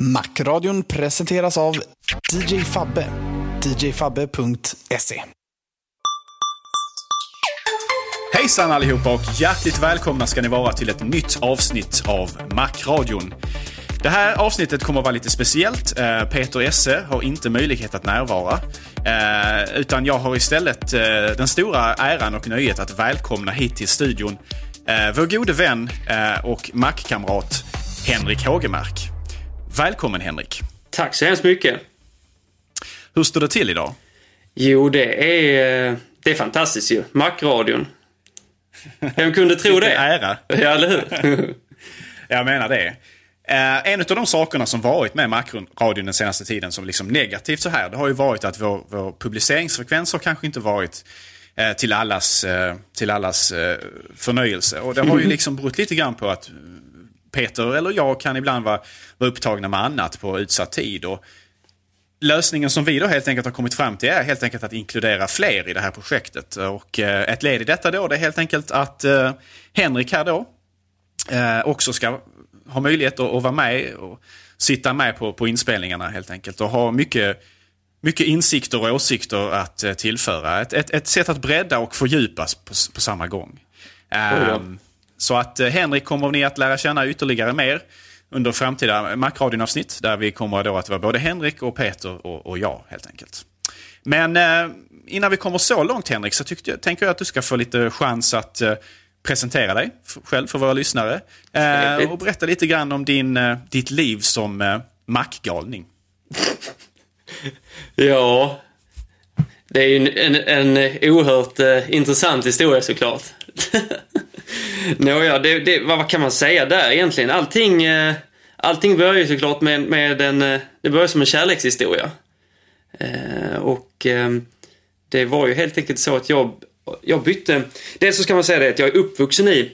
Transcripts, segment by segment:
Macradion presenteras av DJ Fabbe. djfabbe.se Hejsan allihopa och hjärtligt välkomna ska ni vara till ett nytt avsnitt av Macradion. Det här avsnittet kommer att vara lite speciellt. Eh, Peter Esse har inte möjlighet att närvara. Eh, utan jag har istället eh, den stora äran och nöjet att välkomna hit till studion vår gode vän och Mac-kamrat Henrik Hågemark. Välkommen Henrik. Tack så hemskt mycket. Hur står det till idag? Jo, det är, det är fantastiskt ju. Macradion. Vem kunde tro det? ära. Ja, eller hur? Jag menar det. Uh, en av de sakerna som varit med Macradion den senaste tiden som liksom negativt så här, det har ju varit att vår, vår publiceringsfrekvens har kanske inte varit uh, till allas, till allas förnöjelse. Och det har ju liksom berott lite grann på att Peter eller jag kan ibland vara, vara upptagna med annat på utsatt tid. Och lösningen som vi då helt enkelt har kommit fram till är helt enkelt att inkludera fler i det här projektet. Och eh, ett led i detta då det är helt enkelt att eh, Henrik här då eh, också ska ha möjlighet att, vara med och sitta med på, på inspelningarna helt enkelt. Och ha mycket, mycket insikter och åsikter att tillföra. Ett, ett, ett sätt att bredda och fördjupas på, på samma gång. Um, så att eh, Henrik kommer ni att lära känna ytterligare mer under framtida Macradion-avsnitt där vi kommer då att vara både Henrik och Peter och, och jag helt enkelt. Men eh, innan vi kommer så långt Henrik så tyckte, tänker jag att du ska få lite chans att eh, presentera dig själv för våra lyssnare. Eh, och berätta lite grann om din, eh, ditt liv som eh, Mac-galning. ja, det är ju en, en, en oerhört eh, intressant historia såklart. Nåja, det, det, vad kan man säga där egentligen? Allting, eh, allting börjar ju såklart med, med en, eh, det börjar som en kärlekshistoria. Eh, och ehm, det var ju helt enkelt så att jag, jag bytte, dels så ska man säga det att jag är uppvuxen i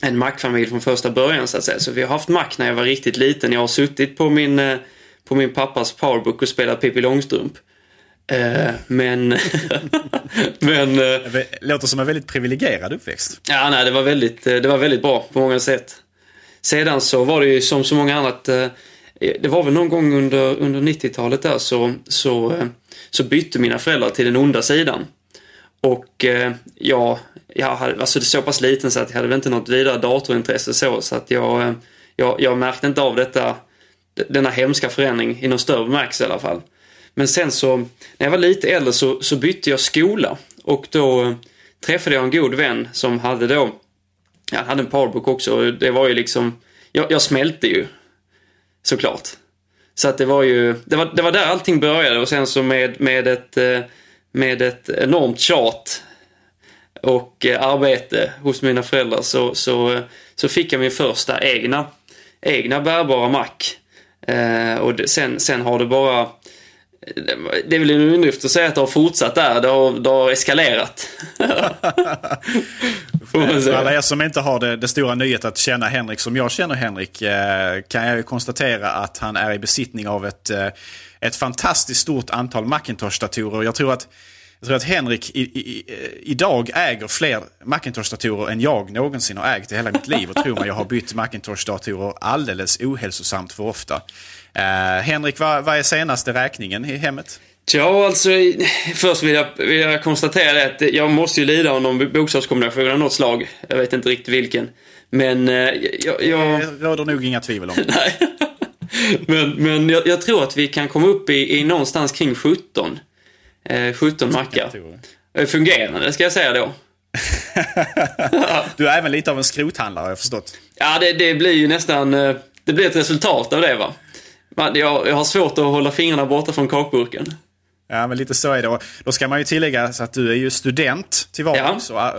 en mackfamilj från första början så att säga. Så vi har haft mack när jag var riktigt liten. Jag har suttit på min, eh, på min pappas powerbook och spelat Pippi Långstrump. Eh, men... men det låter som en väldigt privilegierad uppväxt. Ja, nej, det var väldigt, eh, det var väldigt bra på många sätt. Sedan så var det ju som så många annat. Det var väl någon gång under, under 90-talet där så, så, så bytte mina föräldrar till den onda sidan. Och jag, jag hade, alltså det så pass liten så att jag hade väl inte något vidare datorintresse så, så att jag, jag, jag märkte inte av detta, denna hemska förändring i någon större bemärkelse i alla fall. Men sen så, när jag var lite äldre så, så bytte jag skola. Och då eh, träffade jag en god vän som hade då, han hade en powerbook också. Och det var ju liksom, jag, jag smälte ju. Såklart. Så att det var ju, det var, det var där allting började och sen så med, med, ett, eh, med ett enormt tjat och eh, arbete hos mina föräldrar så, så, så fick jag min första egna, egna bärbara Mac. Eh, och sen, sen har det bara det är väl en underdrift att säga att det har fortsatt där. Det har, det har eskalerat. För alla er som inte har det, det stora nöjet att känna Henrik som jag känner Henrik eh, kan jag ju konstatera att han är i besittning av ett, eh, ett fantastiskt stort antal Macintosh-datorer. Jag tror att jag tror att Henrik i, i, idag äger fler Macintosh-datorer än jag någonsin har ägt i hela mitt liv. Och tror man jag har bytt Macintosh-datorer alldeles ohälsosamt för ofta. Uh, Henrik, vad, vad är senaste räkningen i hemmet? Ja, alltså först vill jag, vill jag konstatera att jag måste ju lida av någon bokstavskombination av något slag. Jag vet inte riktigt vilken. Men uh, jag, jag... Det råder nog inga tvivel om. Nej. men men jag, jag, tror att vi kan komma upp i, i någonstans kring 17. Eh, 17 mackar. Eh, fungerande, ska jag säga då. du är även lite av en skrothandlare har jag förstått. Ja, det, det blir ju nästan... Eh, det blir ett resultat av det va. Jag, jag har svårt att hålla fingrarna borta från kakburken. Ja, men lite så är det. Då ska man ju tillägga att du är ju student till vardags ja.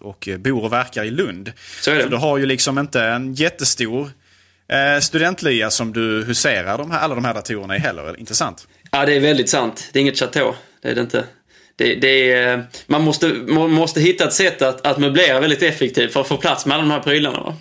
och, eh, och bor och verkar i Lund. Så är det. Så du har ju liksom inte en jättestor studentlya som du huserar de här, alla de här datorerna i heller. Intressant. Ja, det är väldigt sant. Det är inget chateau. Det är det inte. Det, det är, man, måste, man måste hitta ett sätt att, att möblera väldigt effektivt för att få plats med alla de här prylarna. Va?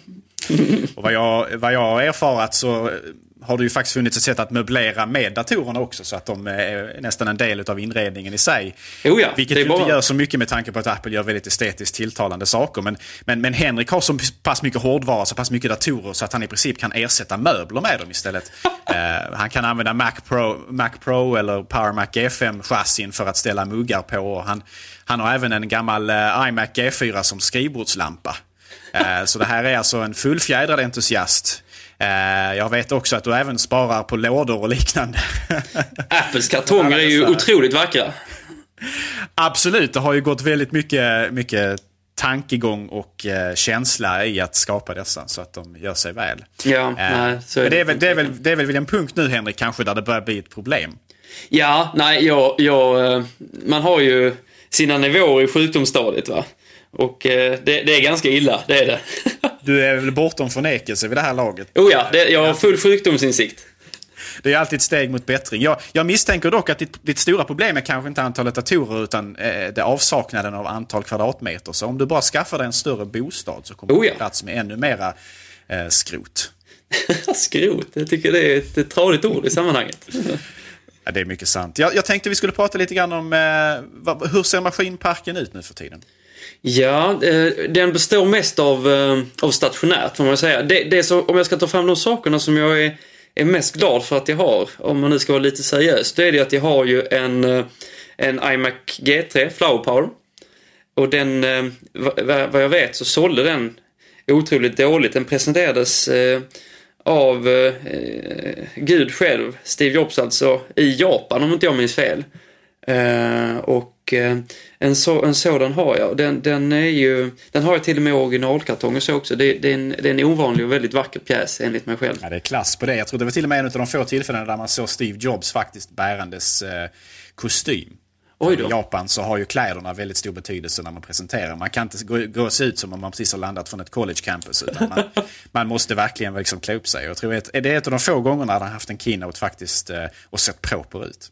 Och vad jag, vad jag har erfarat så har det ju faktiskt funnits ett sätt att möblera med datorerna också så att de är nästan en del av inredningen i sig. Oh ja, Vilket ju bara... inte gör så mycket med tanke på att Apple gör väldigt estetiskt tilltalande saker. Men, men, men Henrik har så pass mycket hårdvara, så pass mycket datorer så att han i princip kan ersätta möbler med dem istället. uh, han kan använda Mac Pro, Mac Pro eller Power Mac G5 chassin för att ställa muggar på. Han, han har även en gammal uh, iMac G4 som skrivbordslampa. Uh, så det här är alltså en fullfjädrad entusiast Eh, jag vet också att du även sparar på lådor och liknande. Apples kartonger är ju otroligt vackra. Absolut, det har ju gått väldigt mycket, mycket tankegång och eh, känsla i att skapa dessa så att de gör sig väl. Ja, eh, nej, så är det, är väl, det, är väl, det är väl en punkt nu Henrik kanske där det börjar bli ett problem. Ja, nej, jag, jag, eh, man har ju sina nivåer i sjukdomsstadiet va. Och eh, det, det, är ganska illa, det är det. du är väl bortom förnekelse vid det här laget? Oh ja, det, jag har full sjukdomsinsikt. Det är alltid ett steg mot bättring. Jag, jag misstänker dock att ditt, ditt, stora problem är kanske inte antalet datorer utan eh, det avsaknaden av antal kvadratmeter. Så om du bara skaffar dig en större bostad så kommer oh ja. du plats med ännu mera eh, skrot. skrot? Jag tycker det är ett, tradigt ord i sammanhanget. ja, det är mycket sant. Jag, jag tänkte vi skulle prata lite grann om eh, vad, hur ser maskinparken ut nu för tiden? Ja, eh, den består mest av, eh, av stationärt får man säga. Det, det så, om jag ska ta fram de sakerna som jag är, är mest glad för att jag har, om man nu ska vara lite seriös, då är det att jag har ju en, eh, en iMac G3 Flower Power. Och den, vad jag vet så sålde den otroligt dåligt. Den presenterades av eh, Gud själv, Steve Jobs alltså, i Japan om inte jag minns fel. Eh, och eh, en, så, en sådan har jag. Den, den, är ju, den har jag till och med originalkartong så också. Det, det, är en, det är en ovanlig och väldigt vacker pjäs enligt mig själv. Ja, det är klass på det. Jag tror det var till och med en av de få tillfällen där man såg Steve Jobs faktiskt bärandes eh, kostym. I Japan så har ju kläderna väldigt stor betydelse när man presenterar. Man kan inte gå, gå se ut som om man precis har landat från ett college campus. Utan man, man måste verkligen liksom klä upp sig. Jag tror att det är ett av de få gångerna han haft en keynote faktiskt eh, och sett proper ut.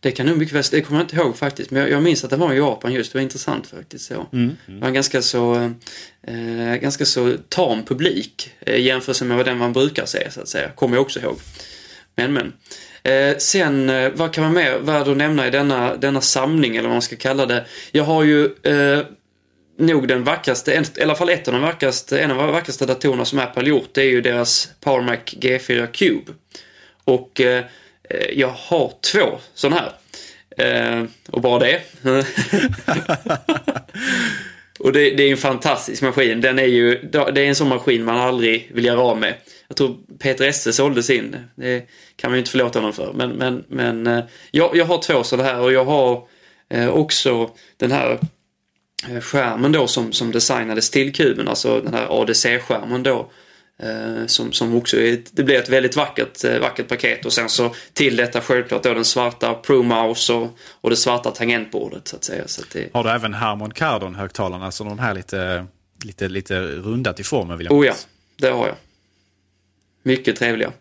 Det kan nog mycket väl, det kommer jag inte ihåg faktiskt. Men jag, jag minns att det var i Japan just, det var intressant faktiskt så. Mm, mm. Det var en ganska så, eh, ganska så tam publik eh, jämfört med vad den man brukar se så att säga. Kommer jag också ihåg. Men men. Eh, sen, eh, vad kan man mer värd att nämna i denna, denna samling eller vad man ska kalla det. Jag har ju eh, nog den vackraste, en, i alla fall ett av de vackraste, en av de vackraste datorerna som Apple gjort. Det är ju deras PowerMac G4 Cube. Och eh, Eh, jag har två sådana här. Eh, och bara det. och det, det, är en fantastisk maskin. Den är ju, det är en sån maskin man aldrig vill göra av med. Jag tror Peter Esse sålde sin. Det kan man ju inte förlåta honom för. Men, men, men eh, jag, jag har två sådana här och jag har eh, också den här skärmen då som, som designades till kuben, alltså den här ADC-skärmen då. Eh, som, som också är, det blir ett väldigt vackert, eh, vackert paket och sen så till detta självklart då den svarta Pro Mouse och, och det svarta tangentbordet så att säga. Så att det... Har du även Harmon Kardon högtalarna, alltså de här lite, lite, lite runda till formen? Vill jag oh ja, det har jag. Mycket trevliga.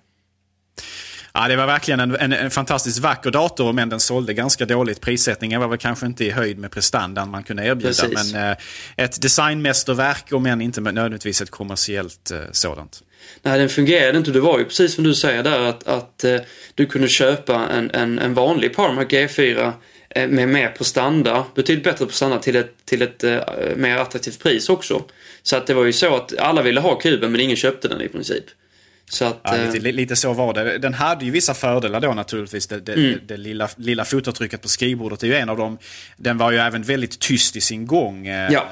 Ja, det var verkligen en, en, en, fantastiskt vacker dator, men den sålde ganska dåligt. Prissättningen var väl kanske inte i höjd med prestandan man kunde erbjuda. Precis. Men eh, ett designmästerverk, om än inte nödvändigtvis ett kommersiellt eh, sådant. Nej, den fungerade inte. Det var ju precis som du säger där att, att eh, du kunde köpa en, en, en vanlig Parmac G4 eh, med mer prestanda, betydligt bättre prestanda till ett, till ett eh, mer attraktivt pris också. Så att det var ju så att alla ville ha kuben men ingen köpte den i princip. Så att, ja, lite, lite, så var det. Den hade ju vissa fördelar då naturligtvis. Det, det, mm. det, lilla, lilla fotavtrycket på skrivbordet är ju en av dem. Den var ju även väldigt tyst i sin gång. Eh, ja.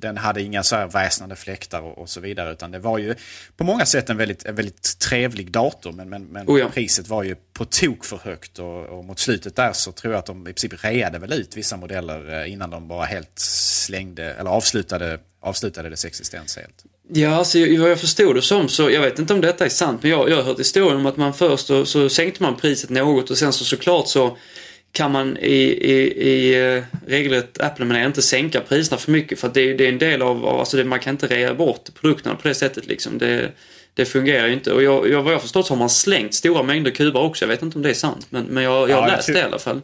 Den hade inga så här väsnande fläktar och, och, så vidare. Utan det var ju på många sätt en väldigt, en väldigt trevlig dator. Men, men, men oh ja. priset var ju på tok för högt. Och, och, mot slutet där så tror jag att de i princip reade väl ut vissa modeller eh, innan de bara helt slängde, eller avslutade, avslutade dess existens helt. Ja, alltså, vad jag förstod det som så, jag vet inte om detta är sant, men jag, jag har hört historien om att man först så, så sänkte man priset något och sen så såklart så kan man i, i, i eh, regelrätt Apple-manér inte sänka priserna för mycket för att det, det är en del av, alltså det, man kan inte rea bort produkterna på det sättet liksom. Det, det fungerar ju inte. Och jag, jag, vad jag förstått så har man slängt stora mängder kuber också. Jag vet inte om det är sant, men, men jag, jag har ja, läst det i alla fall.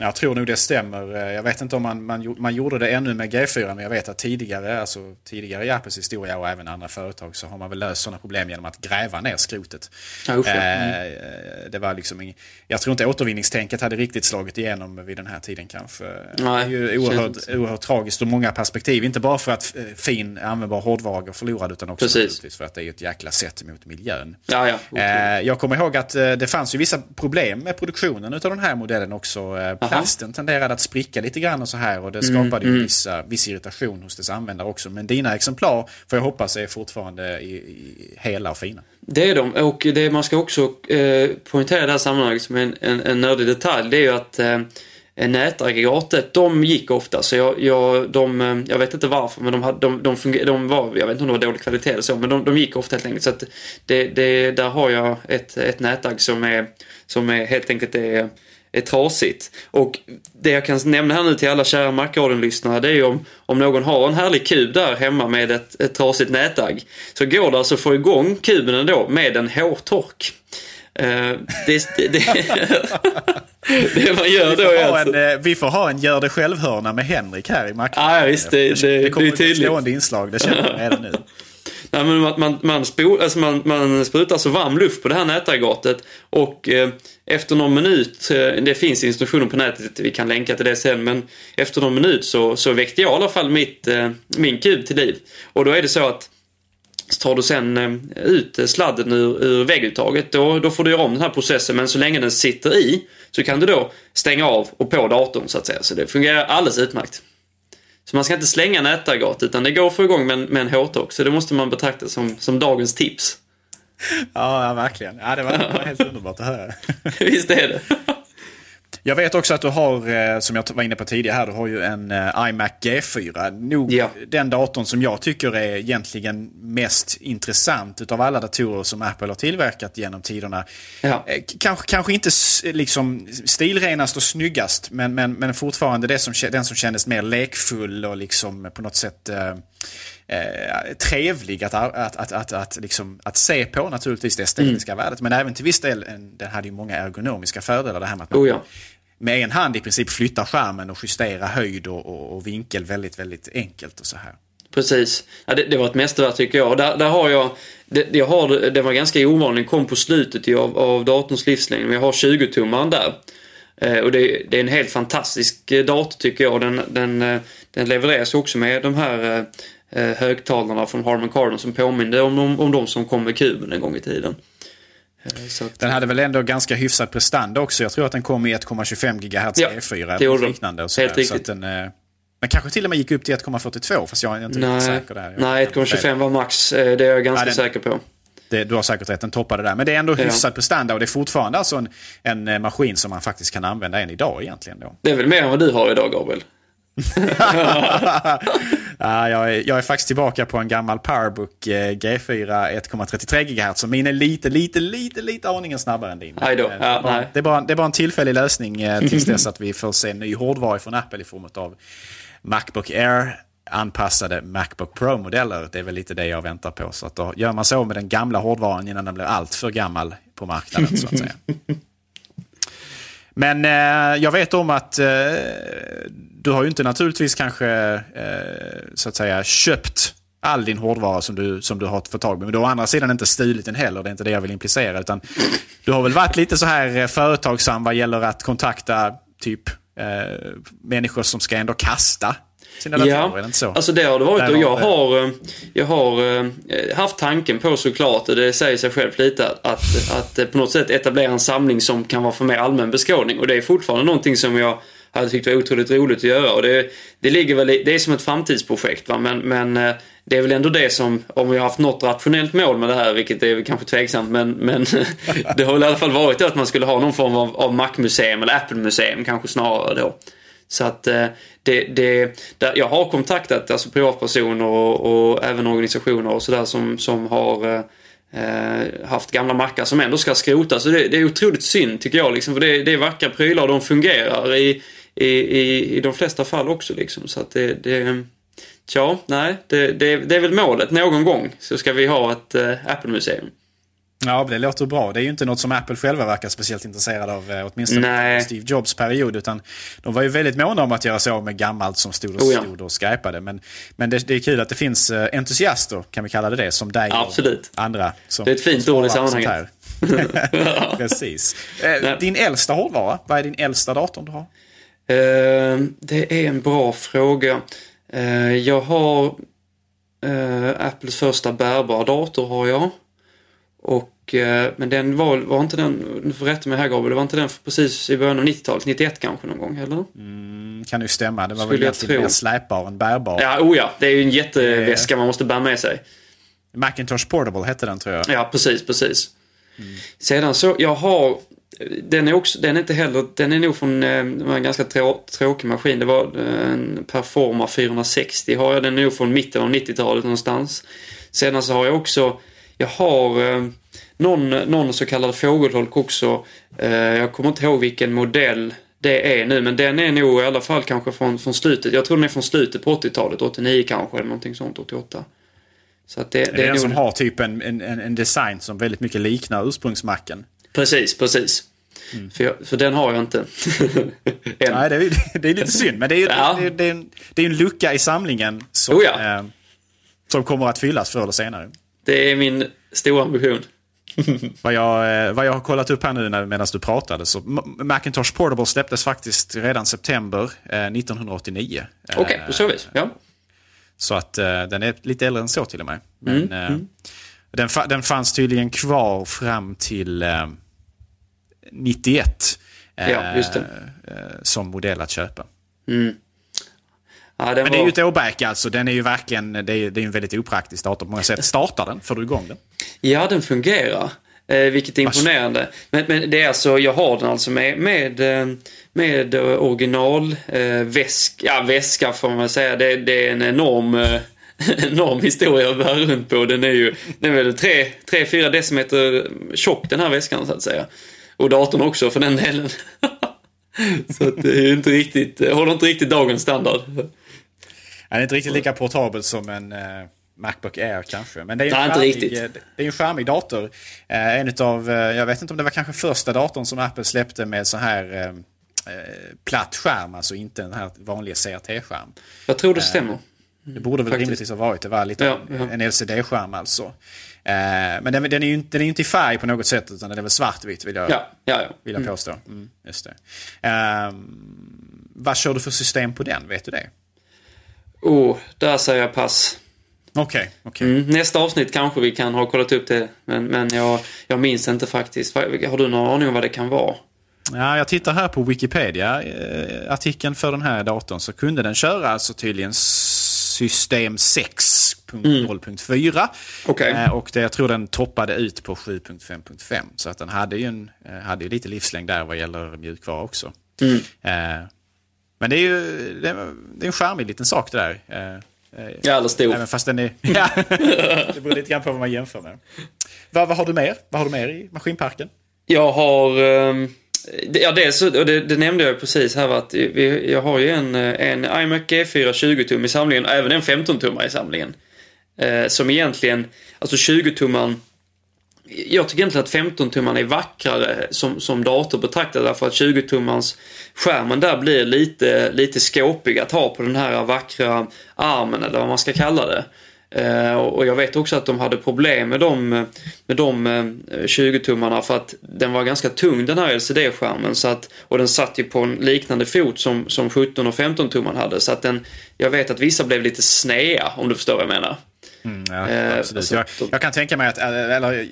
Jag tror nog det stämmer. Eh, jag vet inte om man, man, man gjorde det ännu med G4 men jag vet att tidigare, alltså tidigare i Apples historia och även andra företag så har man väl löst sådana problem genom att gräva ner skrotet. Ja, mm. det var liksom, jag tror inte återvinningstänket hade riktigt slagit igenom vid den här tiden kanske. Nej, det är ju oerhört, oerhört tragiskt ur många perspektiv. Inte bara för att eh, fin användbar hårdvara går förlorad utan också Precis. för att det är ett jäkla sätt mot miljön. Ja, ja, jag kommer ihåg att det fanns ju vissa problem med produktionen av den här modellen också plasten tenderade att spricka lite grann och så här och det mm, skapade mm, ju vissa, viss irritation hos dess användare också. Men dina exemplar får jag hoppas är fortfarande i, i hela och fina. Det är de och det man ska också eh, poängtera i det här sammanhanget som en, en, en nördig detalj det är ju att eh, nätaggregatet, de gick ofta. Så jag, jag, de, eh, jag vet inte varför, men de, hade, de, de, funger, de var, jag vet inte om det var dålig kvalitet eller så, men de, de gick ofta helt enkelt. Så det, det, där har jag ett, ett nätagg som är, som är helt enkelt är är trasigt. Och det jag kan nämna här nu till alla kära Macradion-lyssnare det är ju om, om någon har en härlig kub där hemma med ett, ett trasigt nätagg. Så går det alltså att få igång kuben ändå med en hårtork. Uh, det, det, det, det, man gör då är alltså... En, eh, vi får ha en gör det själv-hörna med Henrik här i Macradion. Ja, visst. Det, det, det, kommer det bli ett stående inslag, det känner jag redan nu. Nej, men man, man, man, spol, alltså man, man sprutar så varm luft på det här nätaggregatet och eh, efter någon minut, eh, det finns instruktioner på nätet, vi kan länka till det sen, men efter någon minut så, så väckte jag i alla fall mitt, eh, min kub till liv. Och då är det så att så tar du sen eh, ut sladden ur, ur vägguttaget, då, då får du göra om den här processen, men så länge den sitter i så kan du då stänga av och på datorn så att säga. Så det fungerar alldeles utmärkt. Så man ska inte slänga nätaggregat utan det går att få igång med en, med en hårtork. Så det måste man betrakta som, som dagens tips. Ja, ja verkligen. Ja, det var, det var helt underbart att höra. Visst är det. Jag vet också att du har, eh, som jag var inne på tidigare här, du har ju en eh, iMac G4. Nog ja. den datorn som jag tycker är egentligen mest intressant utav alla datorer som Apple har tillverkat genom tiderna. Ja. Eh, kanske, kanske inte liksom stilrenast och snyggast, men, men, men fortfarande det som, den som kändes mer lekfull och liksom på något sätt eh, eh, trevlig att, att, att, att, att, liksom, att se på, naturligtvis det estetiska mm. värdet. Men även till viss del, den hade ju många ergonomiska fördelar. Det här med att man oh ja med en hand i princip flytta skärmen och justera höjd och, och, och vinkel väldigt, väldigt enkelt och så här. Precis. Ja, det, det, var ett mästerverk tycker jag. Där, där har jag, det, jag har, det var ganska ovanligt, kom på slutet av, av datorns livslängd. Men jag har 20-tummaren där. Eh, och det, det, är en helt fantastisk eh, dator tycker jag. Den, den, eh, den levereras också med de här eh, eh, högtalarna från Harman Kardon som påminner om, om, om de som kom med kuben en gång i tiden. Eh, att, den hade väl ändå ganska hyfsad prestanda också. Jag tror att den kom i 1,25 GHz ja, E4 eller liknande. Och så Helt riktigt. Så den, eh, men kanske till och med gick upp till 1,42 fast jag är inte nej, riktigt säker där. Nej, 1,25 var max. Eh, det är jag ganska nej, den, säker på. Det, du har säkert rätt, den toppade där. Men det är ändå hyfsad ja. prestanda och det är fortfarande alltså en, en maskin som man faktiskt kan använda än idag egentligen. Då. Det är väl mer än vad du har idag Gabriel? ja, jag, är, jag är faktiskt tillbaka på en gammal Powerbook eh, G4 1,33 GHz. Så min är lite, lite, lite, lite aningen snabbare än din. Eh, ja, det, är bara, det, är bara, det är bara en tillfällig lösning eh, tills dess att vi får se ny hårdvara från Apple i form av Macbook Air anpassade Macbook Pro-modeller. Det är väl lite det jag väntar på. Så att då gör man så med den gamla hårdvaran innan den blir allt för gammal på marknaden. så att säga. Men eh, jag vet om att eh, du har ju inte naturligtvis kanske eh, så att säga köpt all din hårdvara som du, som du har fått tag på. Men du har å andra sidan inte stulit den heller. Det är inte det jag vill implicera. Utan du har väl varit lite så här eh, företagsam vad gäller att kontakta typ eh, människor som ska ändå kasta sina datorer. Ja, är det inte så? alltså det har det varit Där och jag har eh, jag har eh, haft tanken på såklart, och det säger sig självt lite, att, att, eh, på något sätt etablera en samling som kan vara för mer allmän beskådning. Och det är fortfarande någonting som jag hade tyckt var otroligt roligt att göra. Och det, det ligger väl i, det är som ett framtidsprojekt va? men, men det är väl ändå det som, om vi har haft något rationellt mål med det här, vilket är kanske tveksamt, men, men det har väl i alla fall varit att man skulle ha någon form av, av Mac-museum eller Apple-museum kanske snarare då. Så att eh, det, det, där, jag har kontaktat alltså privatpersoner och, och även organisationer och sådär som, som har eh, eh, haft gamla mackar som ändå ska skrotas. Så det, det är otroligt synd tycker jag. Liksom, för det, det är vackra prylar och de fungerar i, i, i, i de flesta fall också. Liksom, så att det, det Tja, nej, det, det, det är väl målet. Någon gång så ska vi ha ett eh, Apple-museum. Ja, det låter bra. Det är ju inte något som Apple själva verkar speciellt intresserade av, eh, åtminstone Nej. Steve Jobs period. Utan de var ju väldigt måna om att göra sig av med gammalt som stod och, Oh ja. stod och skypade. Men, men det, det är kul att det finns eh, entusiaster, kan vi kalla det det, som dig Absolut. och andra. Som, Det är ett fint ord i sammanhanget. Precis. Eh, din äldsta hårdvara, vad är din äldsta dator du har? Eh, det är en bra fråga. Eh, jag har eh, Apples första bärbara dator har jag. Och, eh, men den var, var inte den, du får rätta mig här Gabriel, det var inte den precis i början av 90-talet, 91 kanske någon gång eller? Mm, kan ju stämma. Det var väl Skulle jag egentligen mer släpbar än bärbar. Ja, oh ja, det är ju en jätteväska man måste bära med sig. Macintosh Portable hette den tror jag. Ja, precis, precis. Sedan så, jag har, den är också, den är inte heller, den är nog från eh, en ganska trå, tråkig maskin. Det var eh, en Performa 460 har jag, den är nog från mitten av 90-talet någonstans. Sedan så har jag också, jag har eh, någon, någon så kallad fågelholk också. Eh, jag kommer inte ihåg vilken modell det är nu, men den är nog i alla fall kanske från, från slutet. Jag tror den är från slutet på 80-talet, 89 kanske eller någonting sånt, 88. Så att det, Det är den som har typ en, en, en design som väldigt mycket liknar ursprungsmacken. Precis, precis. För, jag, för den har jag inte. Nej, det är, det är lite synd. Men det är ju Ja. det, det är en, det är en lucka i samlingen som, Oh ja. eh, som kommer att fyllas förr eller senare. Det är min stora ambition. Vad jag, eh, vad jag har kollat upp här nu medan du pratade så Macintosh Portable släpptes faktiskt redan september eh, 1989. Eh, Okej, på så vis. Ja. Så att eh, den är lite äldre än så till och med. Men Mm, eh, Den, den fanns tydligen kvar fram till eh, 91. eh, Ja, just det. eh, som modell att köpa. Ja, Men det är var... ju ett åback alltså. Den är ju verkligen, det är, det är en väldigt opraktisk dator på många sätt. Startar den? Får du igång den? Ja, den fungerar. Eh, vilket är imponerande. Men, men det är alltså, jag har den alltså med, med, eh, med eh, original eh, väska, ja väska får man säga. Det, det är en enorm, eh, enorm historia att bära runt på. Den är ju, den är väl 3-4 decimeter tjock den här väskan så att säga. Och datorn också för den delen. så det är ju inte riktigt, håller inte riktigt dagens standard. Den är inte riktigt lika portabel som en eh, Macbook Air kanske. Men det är en, Nej, riktigt. eh, det är en charmig dator. Eh, en eh, jag vet inte om det var kanske första datorn som Apple släppte med så här eh, eh, platt skärm, alltså inte den här vanliga CRT-skärm. Jag tror det stämmer. Det borde väl Faktiskt. rimligtvis ha varit. Det var lite Ja, ja. en LCD-skärm alltså. Eh, men den, den är ju inte, den är inte i färg på något sätt utan den är väl svartvit vill jag, Ja, ja, ja. vill jag påstå. Mm, just det. Ehm, vad kör du för system på den? Vet du det? Oh, där säger jag pass. Okej, okej. Mm, nästa avsnitt kanske vi kan ha kollat upp det. Men, men jag, jag minns inte faktiskt. Har du någon aning om vad det kan vara? Ja, jag tittar här på Wikipedia, eh, artikeln för den här datorn, så kunde den köra alltså tydligen system 6.0.4. Okej. Eh, och det, jag tror den toppade ut på 7.5.5. Så att den hade ju, en, eh, hade ju lite livslängd där vad gäller mjukvara också. Eh, men det är ju det är, det är en charmig liten sak det där. Eh, eh, Ja, eller stor. Även fast den är... Ja, det beror lite grann på vad man jämför med. Vad, vad har du mer? Vad har du mer i maskinparken? Jag har ehm, Ja, dels, och det, det nämnde jag precis här att vi, jag har ju en, en iMac G4 20-tum i samlingen och även en 15-tummare i samlingen. Eh, som egentligen, alltså 20-tummaren jag tycker egentligen att 15-tummarna är vackrare som, som dator betraktad därför att 20-tummans skärmen där blir lite, lite skåpig att ha på den här vackra armen eller vad man ska kalla det. Eh, och jag vet också att de hade problem med de, med de 20-tummarna eh, för att den var ganska tung den här LCD-skärmen. Så att, och den satt ju på en liknande fot som, som 17 och 15-tumman hade. Så att den, jag vet att vissa blev lite snea om du förstår vad jag menar. Mm, ja, eh, absolut. Alltså, jag, jag, kan tänka mig att, eller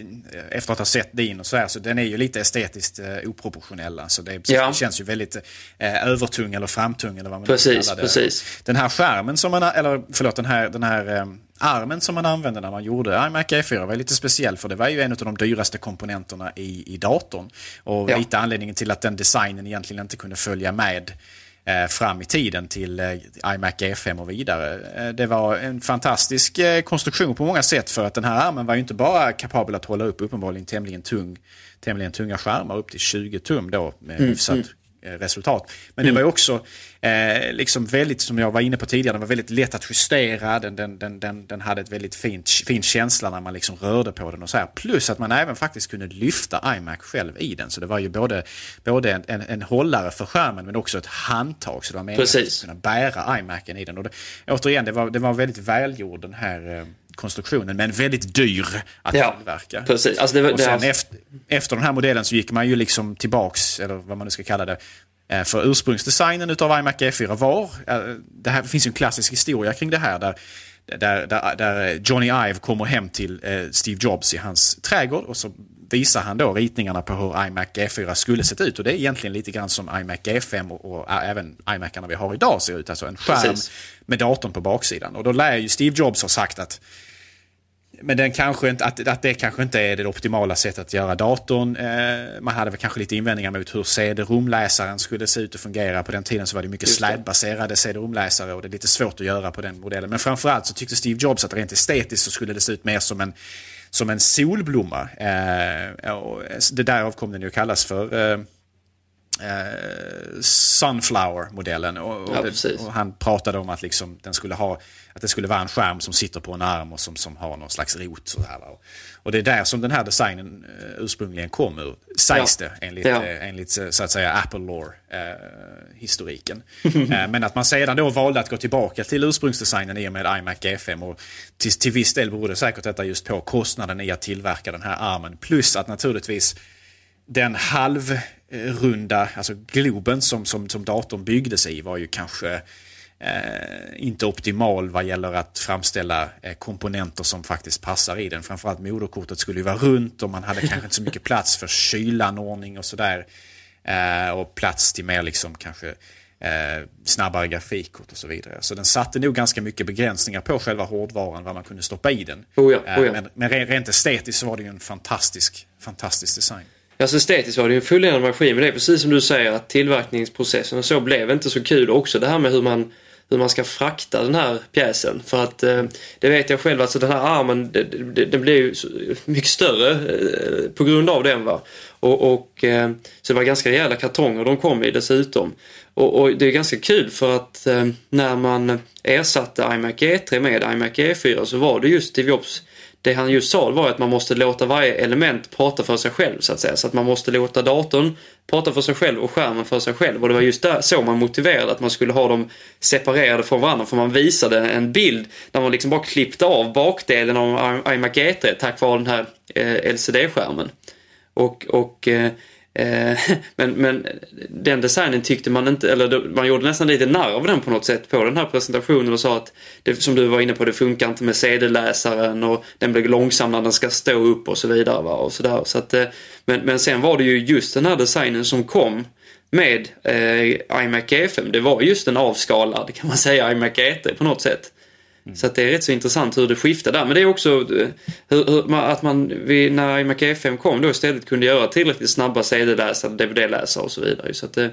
efter att ha sett din och så här, så den är ju lite estetiskt eh, oproportionell. Alltså det, ja. det känns ju väldigt eh, övertung eller framtung eller vad man precis, kallar det. Precis. Den här skärmen som man, eller förlåt, den här, den här eh, armen som man använde när man gjorde iMac E4 var lite speciell för det var ju en av de dyraste komponenterna i, i datorn. Och ja. lite anledningen till att den designen egentligen inte kunde följa med Eh, fram i tiden till eh, iMac G5 och vidare. Eh, det var en fantastisk konstruktion på många sätt för att den här armen var ju inte bara kapabel att hålla upp uppenbarligen tämligen, tung, tämligen tunga skärmar upp till 20 tum då med mm, hyfsat mm. Eh, resultat. Men mm. det var också eh, liksom väldigt, som jag var inne på tidigare, den var väldigt lätt att justera. Den, den, den, den, den hade ett väldigt fint, fin känsla när man liksom rörde på den och så här. Plus att man även faktiskt kunde lyfta iMac själv i den. Så det var ju både, både en, en, en hållare för skärmen men också ett handtag. Så det var meningen att kunna bära iMacen i den. Och det, återigen, det var, det var väldigt välgjord den här eh, konstruktionen men väldigt dyr att ja, tillverka. Precis. Alltså det, och sen det, efter, efter den här modellen så gick man ju liksom tillbaks, eller vad man nu ska kalla det, eh, för ursprungsdesignen utav iMac G4 var, eh, det, här, det finns ju en klassisk historia kring det här där där, där, där Johnny Ive kommer hem till eh, Steve Jobs i hans trädgård och så visar han då ritningarna på hur iMac G4 skulle sett ut. Och det är egentligen lite grann som iMac G5 och, och även iMacarna vi har idag ser ut. Alltså en skärm Precis. med datorn på baksidan. Och då lär ju Steve Jobs ha sagt att men den kanske inte, att, att det kanske inte är det optimala sättet att göra datorn. Eh, man hade väl kanske lite invändningar mot hur CD-ROM-läsaren skulle se ut och fungera. På den tiden så var det mycket slädbaserade CD-ROM-läsare och det är lite svårt att göra på den modellen. Men framförallt så tyckte Steve Jobs att rent estetiskt så skulle det se ut mer som en, som en solblomma. Eh, och det därav kom den ju kallas för eh, eh, Sunflower-modellen. Och, och, ja, och, han pratade om att liksom, den skulle ha, att det skulle vara en skärm som sitter på en arm och som, som har någon slags rot. Så här, och det är där som den här designen eh, ursprungligen kom ur, sägs ja. det, enligt, ja. eh, enligt så att säga Apple Lore-historiken. Eh, eh, men att man sedan då valde att gå tillbaka till ursprungsdesignen i och med iMac G5. Och till, till viss del berodde säkert detta just på kostnaden i att tillverka den här armen. Plus att naturligtvis den halvrunda, alltså globen som, som, som datorn byggdes i var ju kanske eh, inte optimal vad gäller att framställa eh, komponenter som faktiskt passar i den. Framförallt moderkortet skulle ju vara runt och man hade kanske inte så mycket plats för kylanordning och sådär. Eh, och plats till mer liksom kanske eh, snabbare grafikkort och så vidare. Så den satte nog ganska mycket begränsningar på själva hårdvaran, vad man kunde stoppa i den. Oh ja, oh ja. Men, men rent estetiskt så var det ju en fantastisk, fantastisk design. Alltså estetiskt var det ju en fulländad maskin men det är precis som du säger att tillverkningsprocessen och så blev inte så kul. Också det här med hur man, hur man ska frakta den här pjäsen. För att eh, det vet jag själv, alltså den här armen den blev ju mycket större eh, på grund av den. va. Och, och eh, Så det var ganska rejäla kartonger de kom i dessutom. Och, och det är ganska kul för att eh, när man ersatte iMac E3 med iMac E4 så var det just Steve Jobs det han just sa var att man måste låta varje element prata för sig själv så att säga. Så att man måste låta datorn prata för sig själv och skärmen för sig själv. Och det var just där, så man motiverade att man skulle ha dem separerade från varandra. För man visade en bild där man liksom bara klippte av bakdelen av iMac E3 tack vare den här eh, LCD-skärmen. Och, och eh, Eh, men, men den designen tyckte man inte, eller man gjorde nästan lite narr av den på något sätt på den här presentationen och sa att det, som du var inne på, det funkar inte med CD-läsaren och den blir långsam när den ska stå upp och så vidare. Va? Och så där. Så att, eh, men, men sen var det ju just den här designen som kom med eh, iMac e G5. Det var just en avskalad kan man säga iMac e GT på något sätt. Mm. Så att det är rätt så intressant hur det skiftar där. Men det är också eh, hur, hur, att man vid, när iMac E5 kom då istället kunde göra tillräckligt snabba CD-läsare, DVD-läsare och så vidare. Så att eh,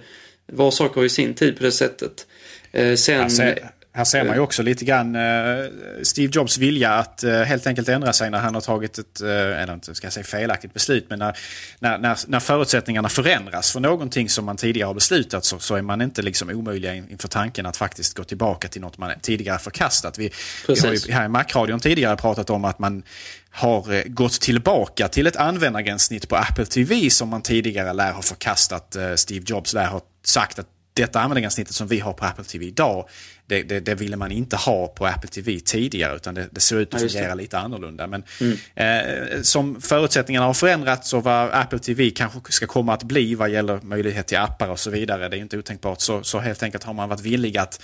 det, var sak har ju sin tid på det sättet. Eh, sen... Alltså, här ser man ju också lite grann uh, Steve Jobs vilja att uh, helt enkelt ändra sig när han har tagit ett, eller inte ska jag säga felaktigt beslut, men när, när, när, förutsättningarna förändras för någonting som man tidigare har beslutat så, så är man inte liksom omöjliga inför tanken att faktiskt gå tillbaka till något man tidigare förkastat. Vi, vi har ju här i Macradion tidigare pratat om att man har gått tillbaka till ett användargränssnitt på Apple TV som man tidigare lär ha förkastat. Steve Jobs lär ha sagt att detta användargränssnittet som vi har på Apple TV idag, det, det, det, ville man inte ha på Apple TV tidigare utan det, det ser ut att ja, fungera lite annorlunda. Men mm. eh, som förutsättningarna har förändrats och vad Apple TV kanske ska komma att bli vad gäller möjlighet till appar och så vidare, det är inte otänkbart, så, så helt enkelt har man varit villig att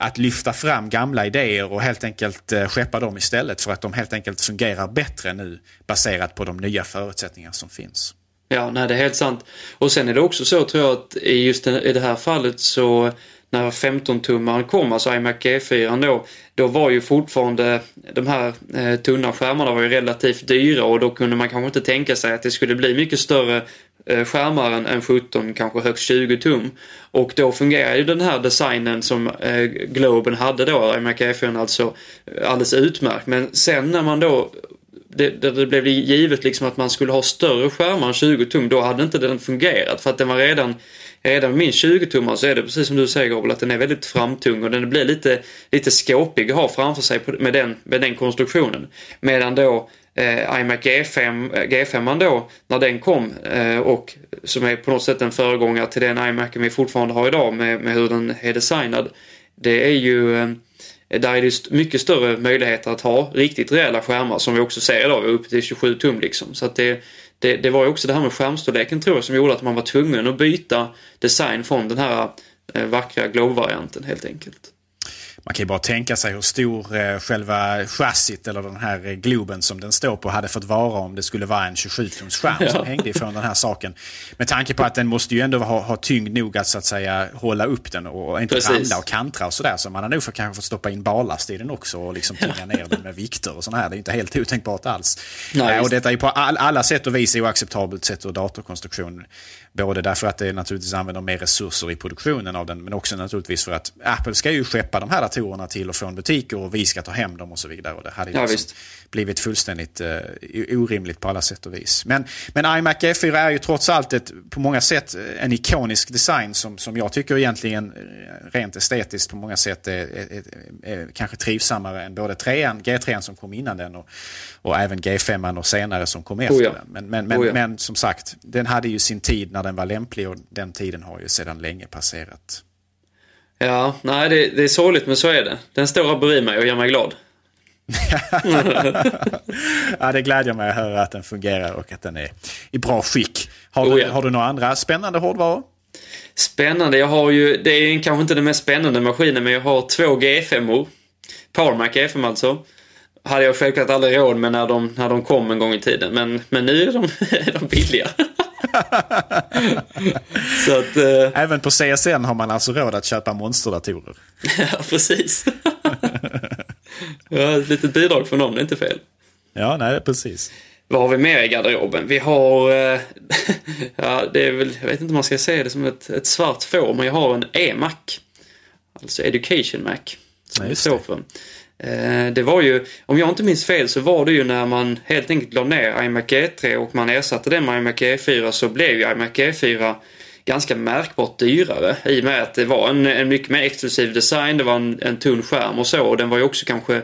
att lyfta fram gamla idéer och helt enkelt eh, skeppa dem istället för att de helt enkelt fungerar bättre nu baserat på de nya förutsättningar som finns. Ja, nej det är helt sant. Och sen är det också så tror jag att i just i det här fallet så när 15-tummaren kom, alltså iMac G4 då, då var ju fortfarande de här eh, tunna skärmarna var ju relativt dyra och då kunde man kanske inte tänka sig att det skulle bli mycket större eh, skärmar än 17, kanske högst 20 tum. Och då fungerar ju den här designen som eh, Globen hade då, iMac G4 alltså, alldeles utmärkt. Men sen när man då det, det, blev givet liksom att man skulle ha större skärmar än 20 tum, då hade inte den fungerat. För att den var redan, redan min 20 tummar så är det precis som du säger Gabriel, att den är väldigt framtung och den blir lite, lite skåpig att ha framför sig med, den, med den konstruktionen. Medan då eh, iMac G5, eh, G5 då, när den kom eh, och som är på något sätt en föregångare till den iMacen vi fortfarande har idag med, med hur den är designad. Det är ju eh, där är det mycket större möjligheter att ha riktigt rejäla skärmar som vi också ser idag, vi är uppe till 27 tum liksom. Så att det, det, det var ju också det här med skärmstorleken tror jag som gjorde att man var tvungen att byta design från den här eh, vackra Globe-varianten helt enkelt. Man kan ju bara tänka sig hur stor eh, själva chassit eller den här eh, Globen som den står på hade fått vara om det skulle vara en 27-tums skärm ja. som hängde ifrån den här saken. Med tanke på att den måste ju ändå ha, ha tyngd nog att så att säga hålla upp den och inte Precis. ramla och kantra och sådär. Så man har nog för, kanske fått stoppa in ballast i den också och liksom tynga ner den med vikter och sådär. Det är inte helt otänkbart alls. Nej, äh, och detta är på all, alla sätt och vis oacceptabelt sett ur datorkonstruktion. Både därför att det naturligtvis använder mer resurser i produktionen av den men också naturligtvis för att Apple ska ju skeppa de här datorerna till och från butiker och vi ska ta hem dem och så vidare. Och det hade ja, liksom blivit fullständigt uh, orimligt på alla sätt och vis. Men, men iMac G4 är ju trots allt ett, på många sätt eh, en ikonisk design som, som jag tycker egentligen eh, rent estetiskt på många sätt är, är, är, är kanske trivsammare än både 3an, G3 som kom innan den och, och även G5 och senare som kom efter oh ja. den. Men, men, men, oh ja. men som sagt, den hade ju sin tid när den var lämplig och den tiden har ju sedan länge passerat. Ja, nej det, det är sorgligt men så är det. Den står här bredvid mig och gör mig glad. ja, det glädjer mig att höra att den fungerar och att den är i bra skick. Har du, oh ja. har du några andra spännande hårdvaror? Spännande, jag har ju, det är kanske inte den mest spännande maskinen men jag har två G5-or. PowerMac G5 alltså hade jag självklart aldrig råd med när de, när de kom en gång i tiden. Men, men nu är de, är de billiga. Så att, eh... Även på CSN har man alltså råd att köpa monsterdatorer. ja, precis. ja, ett litet bidrag från någon, det är inte fel. Ja, nej, precis. Vad har vi mer i garderoben? Vi har, eh, ja det är väl, jag vet inte om man ska säga det som ett, ett svart får, men jag har en E-Mac. Alltså Education Mac. Som ja, det står för. Eh, det var ju, om jag inte minns fel så var det ju när man helt enkelt la ner iMac E3 och man ersatte den med iMac E4 så blev ju iMac E4 ganska märkbart dyrare i och med att det var en, en mycket mer exklusiv design, det var en, en tunn skärm och så och den var ju också kanske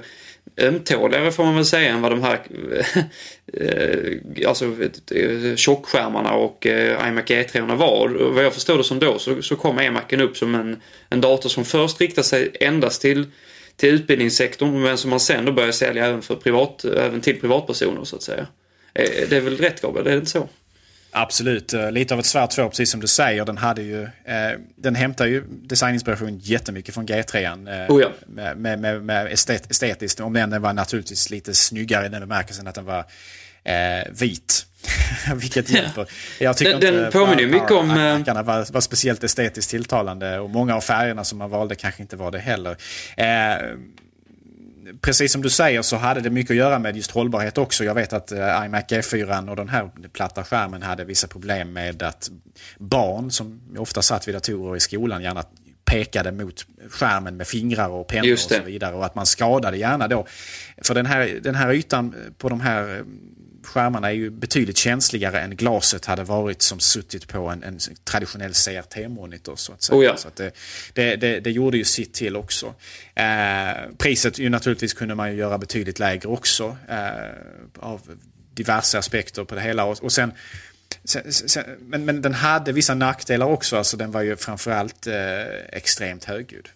ömtåligare får man väl säga än vad de här eh, alltså eh, tjockskärmarna och iMac E3 var. Vad jag förstår det som då så, så kom iMacen upp som en, en dator som först riktade sig endast till till utbildningssektorn men som man sen då börjar sälja även, för privat, även till privatpersoner så att säga. Eh, det är väl rätt Gabriel, är det inte så? Absolut, eh, lite av ett svart får precis som du säger. Den, hade ju, eh, den hämtar ju designinspiration jättemycket från G3. Eh, oh ja. med, med, med, med estet, estetiskt, om den var naturligtvis lite snyggare i den bemärkelsen att den var eh, vit. Vilket hjälper. Jag tycker den, inte påminner ju mycket om... Var, var, var speciellt estetiskt tilltalande och många av färgerna som man valde kanske inte var det heller. Eh, precis som du säger så hade det mycket att göra med just hållbarhet också. Jag vet att uh, iMac G4 och den här platta skärmen hade vissa problem med att barn som ofta satt vid datorer i skolan gärna pekade mot skärmen med fingrar och pennor och så vidare. Och att man skadade gärna då. För den här, den här ytan på de här eh, skärmarna är ju betydligt känsligare än glaset hade varit som suttit på en, en traditionell CRT-monitor. Så att säga. Oh ja. så att det, det, det, det, gjorde ju sitt till också. Eh, priset ju naturligtvis kunde man ju göra betydligt lägre också. Eh, av diverse aspekter på det hela. Och, och sen, sen, sen, men, men den hade vissa nackdelar också. Alltså den var ju framförallt eh, extremt högljudd.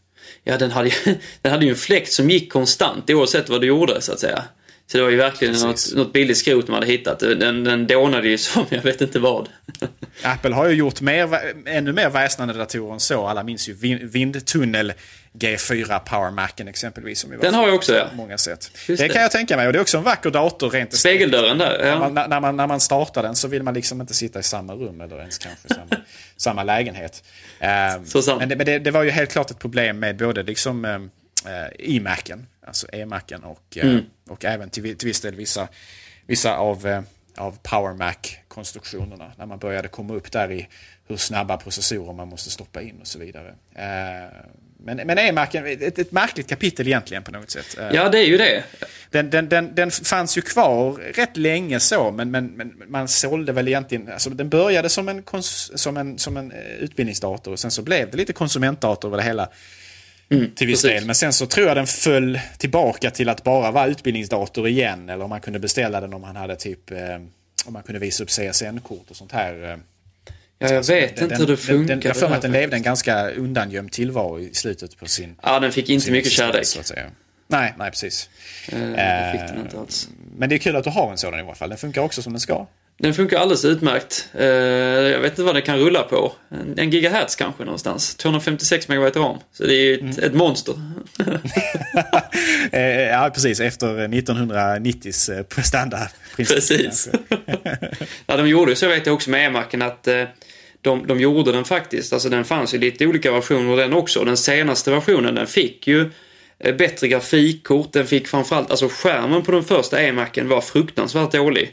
Ja, den hade, den hade ju en fläkt som gick konstant oavsett vad du gjorde så att säga. Så det var ju verkligen något, något billigt skrot de hade hittat. Den, den dånade ju som jag vet inte vad. Apple har ju gjort mer, ännu mer väsnande datorer än så. Alla minns ju vindtunnel G4 Power Macen exempelvis. Som den har jag också ja. många sätt. det, det kan jag tänka mig och det är också en vacker dator rent Spegeldörren där. Ja. När, man, när, man, när man startar den så vill man liksom inte sitta i samma rum eller ens kanske samma, samma lägenhet. Uh, men det, men det, det, var ju helt klart ett problem med både liksom uh, iMacen, alltså e-Macen och, uh, mm. och även till, till viss del vissa, vissa av, uh, av Power Mac-konstruktionerna. När man började komma upp där i hur snabba processorer man måste stoppa in och så vidare. Men, men e-marken, ett, ett märkligt kapitel egentligen på något sätt. Ja, det är ju det. Den, den, den, den fanns ju kvar rätt länge så, men, men, men man sålde väl egentligen... Alltså, den började som en, som, en, som en eh, utbildningsdator och sen så blev det lite konsumentdator över det hela. Mm, till viss del. Men sen så tror jag den föll tillbaka till att bara vara utbildningsdator igen. Eller om man kunde beställa den om man hade typ... Eh, om man kunde visa upp CSN-kort och sånt här. Eh, Ja, jag vet den, inte hur det funkar. Den, jag får att den levde en ganska undangömd tillvaro i slutet på sin... Ja, den fick inte mycket kärlek. Nej, nej precis. Eh, det fick den inte alls. Men det är kul att du har en sådan i alla fall. Den funkar också som den ska. Den funkar alldeles utmärkt. Eh, jag vet inte vad den kan rulla på. En gigahertz kanske någonstans. 256 megabyte ram. Så det är ett, mm. ett monster. Eh, ja, precis. Efter 1990s prestanda. Precis. ja, de gjorde så vet jag också med e-marken att de, de gjorde den faktiskt. Alltså den fanns i lite olika versioner den också. Den senaste versionen den fick ju eh, bättre grafikkort. Den fick framförallt, alltså skärmen på den första e-macen var fruktansvärt dålig.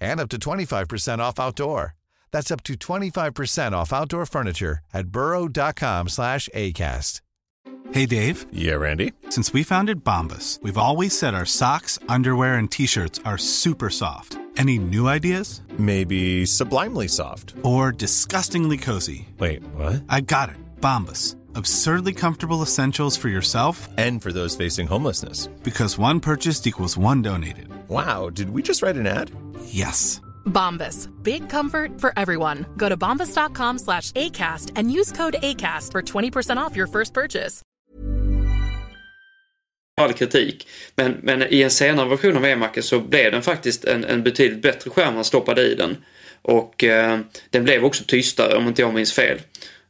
and up to 25% off outdoor. That's up to 25% off outdoor furniture at burrow.com slash ACAST. Hey, Dave. Yeah, Randy. Since we founded Bombus, we've always said our socks, underwear, and T-shirts are super soft. Any new ideas? Maybe sublimely soft. Or disgustingly cozy. Wait, what? I got it. Bombus absurdly comfortable essentials for yourself and for those facing homelessness. Because one purchased equals one donated. Wow, did we just write an ad? Yes. Bombas. Big comfort for everyone. Go to bombas.com slash ACAST and use code ACAST for 20% off your first purchase. All kritik. Men, men i en senare version av e-macen så blev den faktiskt en, en betydligt bättre skärm man stoppade i den. Och eh, den blev också tystare om inte jag minns fel.